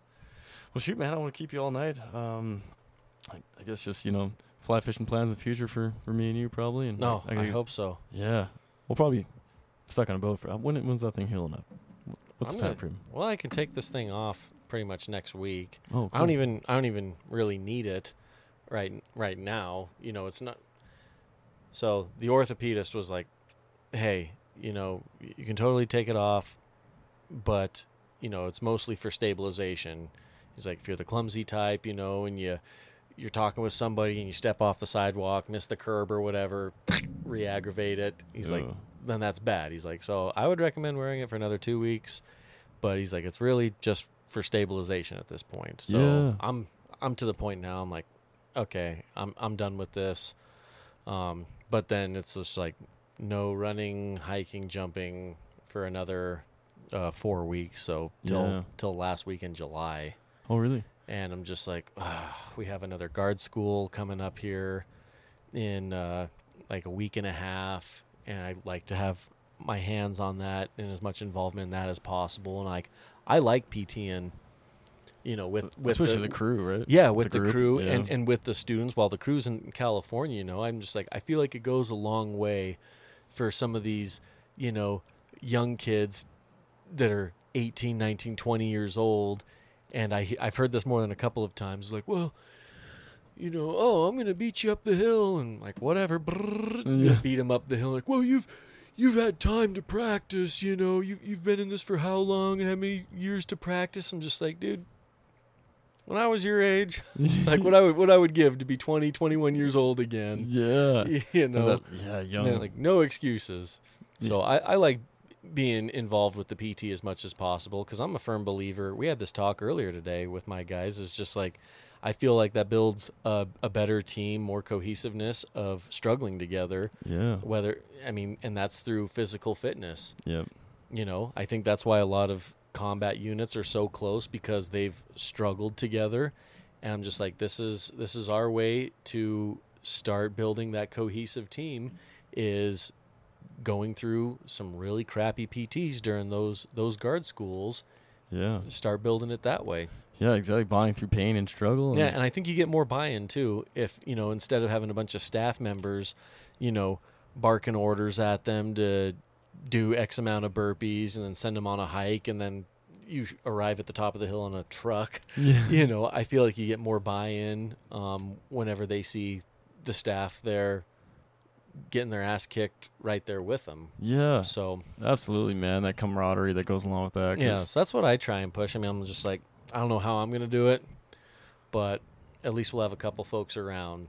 Well, shoot, man, I don't want to keep you all night. Um, I, I guess just you know fly fishing plans in the future for for me and you probably. And no, I, I, gotta- hope so. Yeah, we'll probably stuck on a boat for when when's that thing healing up? What's I'm the time gonna- frame? Well, I can take this thing off pretty much next week. Oh, I don't even I don't even really need it right right now. You know, it's not. So the orthopedist was like, "Hey, you know, you can totally take it off, but you know, it's mostly for stabilization." He's like, "If you're the clumsy type, you know, and you you're talking with somebody and you step off the sidewalk, miss the curb or whatever, re-aggravate it." He's like, then that's bad. He's like, so I would recommend wearing it for another two weeks, but he's like, it's really just for stabilization at this point. So Yeah. I'm I'm to the point now. I'm like, okay, I'm I'm done with this. Um, but then it's just like no running, hiking, jumping for another uh, four weeks. So till Yeah. till last week in July oh, really? And I'm just like, ah, we have another guard school coming up here in uh, like a week and a half, and I like to have my hands on that and as much involvement in that as possible. And like, I like PTing, you know, with with Especially the, the, crew, right? yeah, with a the crew yeah. and, and with the students. While the crew's in California, you know, I'm just like I feel like it goes a long way for some of these, you know, young kids that are 18, 19, 20 years old. And I I've heard this more than a couple of times. Like, well, you know, oh, I'm gonna beat you up the hill, and like whatever, brrr, Yeah. beat him up the hill. Like, well, you've you've had time to practice. You know, you've you've been in this for how long and how many years to practice. I'm just like, dude. When I was your age, like what I would what I would give to be 20, 21 years old again. yeah. You know, that- yeah, young. like no excuses. So I, I like being involved with the PT as much as possible because I'm a firm believer. We had this talk earlier today with my guys. It's just like I feel like that builds a, a better team, more cohesiveness of struggling together. Yeah. Whether I mean, and that's through physical fitness. Yep. You know, I think that's why a lot of combat units are so close because they've struggled together. And I'm just like, this is this is our way to start building that cohesive team. Is going through some really crappy PTs during those those guard schools. Yeah. Start building it that way. Yeah, exactly. Bonding through pain and struggle. And Yeah, and I think you get more buy-in too if you know instead of having a bunch of staff members, you know, barking orders at them to do X amount of burpees and then send them on a hike and then you arrive at the top of the hill on a truck. yeah. You know, I feel like you get more buy-in um, whenever they see the staff there getting their ass kicked right there with them. Yeah. So Absolutely, man. That camaraderie that goes along with that. yeah, so that's what I try and push. I mean, I'm just like, I don't know how I'm gonna do it, but at least we'll have a couple folks around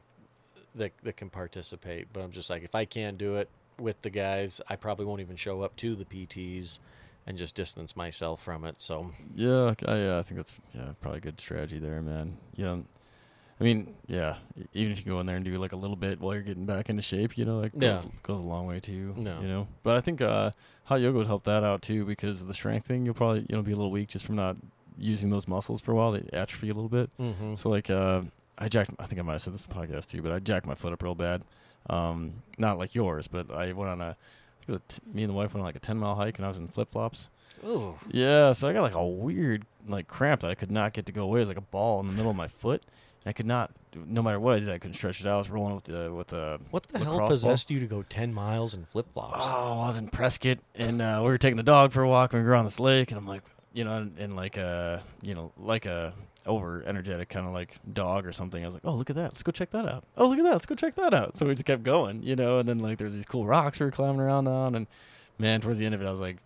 that that can participate. But I'm just like, if I can't do it with the guys, I probably won't even show up to the PTs and just distance myself from it. So Yeah, I, yeah, I think that's yeah probably a good strategy there, man. Yeah, I mean, yeah, even if you go in there and do like a little bit while you're getting back into shape, you know, that goes, Yeah. goes a long way too. No. you know. But I think uh, hot yoga would help that out too because the strength thing, you'll probably you know be a little weak just from not using those muscles for a while. They atrophy a little bit. mm-hmm. So like, uh, I jacked. I think I might have said this in the podcast too, but I jacked my foot up real bad. Um, not like yours, but I went on a. it was a t- me and the wife went on like a ten mile hike, and I was in flip flops. oh, Yeah, so I got like a weird like cramp that I could not get to go away. It was like a ball in the middle of my foot. I could not, no matter what I did, I couldn't stretch it out. I was rolling with the with the. what the hell Lacrosse ball? possessed you to go ten miles in flip flops? Oh, I was in Prescott, and uh, we were taking the dog for a walk, and we were on this lake, and I'm like, you know, and, and like a, you know, like a over energetic kind of like dog or something. I was like, oh, look at that, let's go check that out. Oh, look at that, let's go check that out. So we just kept going, you know, and then like there's these cool rocks we were climbing around on, and man, towards the end of it, I was like,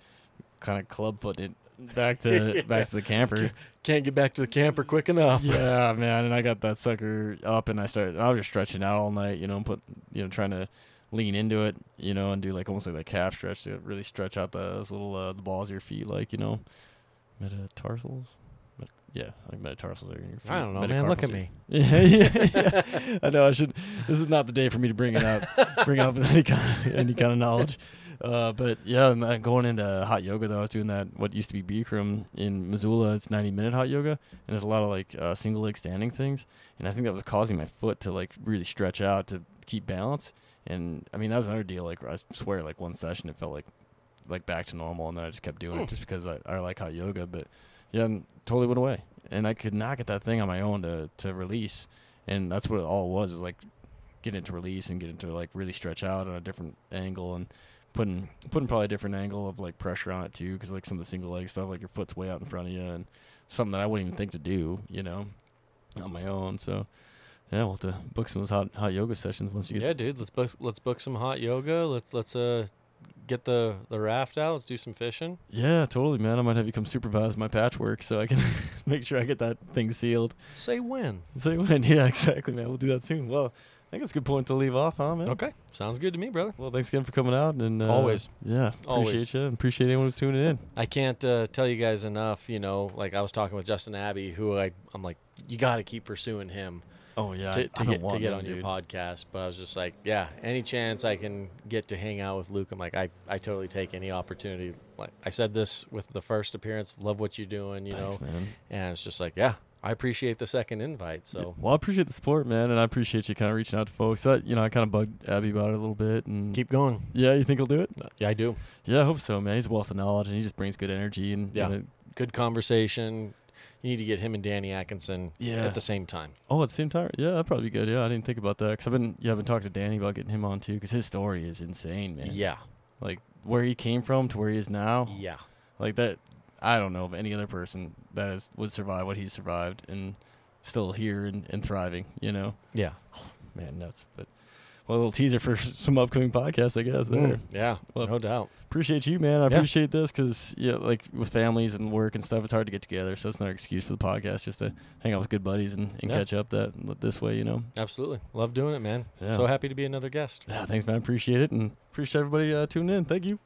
kind of club footing it back to back to the camper. Can't get back to the camper quick enough. yeah, man. And I got that sucker up, and I started. I was just stretching out all night, you know, and put, you know, trying to lean into it, you know, and do like almost like that calf stretch to really stretch out those little uh, the balls of your feet, like you know, metatarsals. Met- yeah, like metatarsals are in your feet. I don't know, man. Look at me. Yeah, yeah, yeah. I know. I should. This is not the day for me to bring it up. bring it up with any kind of, any kind of knowledge. Uh, but yeah, and then going into hot yoga though, I was doing that what used to be Bikram in Missoula. It's 90 minute hot yoga, and there's a lot of like uh, single leg standing things, and I think that was causing my foot to like really stretch out to keep balance. And I mean that was another deal. Like I swear, like one session it felt like like back to normal, and then I just kept doing Hmm. it just because I, I like hot yoga. But yeah, and totally went away, and I could not get that thing on my own to to release, and that's what it all was. It was like get it to release and get it to like really stretch out on a different angle and putting putting probably a different angle of like pressure on it too because like some of the single leg stuff like your foot's way out in front of you and something that I wouldn't even think to do you know on my own so yeah we'll have to book some of those hot hot yoga sessions once you get Yeah, dude. Let's book let's book some hot yoga. Let's let's uh get the the raft out. Let's do some fishing. yeah totally man I might have you come supervise my patchwork so I can make sure I get that thing sealed Say when. Say when yeah exactly man we'll do that soon well think it's a good point to leave off huh man Okay, sounds good to me, brother. well thanks again for coming out and uh, Always. yeah Always. appreciate you and appreciate anyone who's tuning in I can't uh, tell you guys enough. You know, like I was talking with Justin Abbey, who I I'm like, you got to keep pursuing him oh yeah to, I to get to get them, on dude. your podcast. But I was just like, yeah, any chance I can get to hang out with Luke, I'm like, I I totally take any opportunity. Like I said this with the first appearance, love what you're doing, you Thanks, know, man. and it's just like, yeah, I appreciate the second invite. So well, I appreciate the support, man, and I appreciate you kind of reaching out to folks. That you know, I kind of bugged Abby about it a little bit, and keep going. yeah, you think he'll do it? Uh, yeah, I do. Yeah, I hope so, man. He's a wealth of knowledge, and he just brings good energy, and Yeah. and it- Good conversation. You need to get him and Danny Atkinson Yeah. at the same time. oh, at the same time, yeah, that'd probably be good. Yeah, I didn't think about that because I've been yeah, I've been talking to Danny about getting him on too because his story is insane, man. Yeah. like where he came from to where he is now, Yeah. like that. I don't know of any other person that is would survive what he's survived and still here and, and thriving. You know, Yeah. man, nuts. But well, a little teaser for some upcoming podcasts, I guess. There. Mm, yeah. Well, no doubt. appreciate you, man. I Yeah. appreciate this because yeah, like with families and work and stuff, it's hard to get together. So it's not an excuse for the podcast just to hang out with good buddies and, and Yeah. catch up that this way, you know. Absolutely. Love doing it, man. Yeah. So happy to be another guest. Yeah, thanks, man. Appreciate it and appreciate everybody uh, tuning in. Thank you.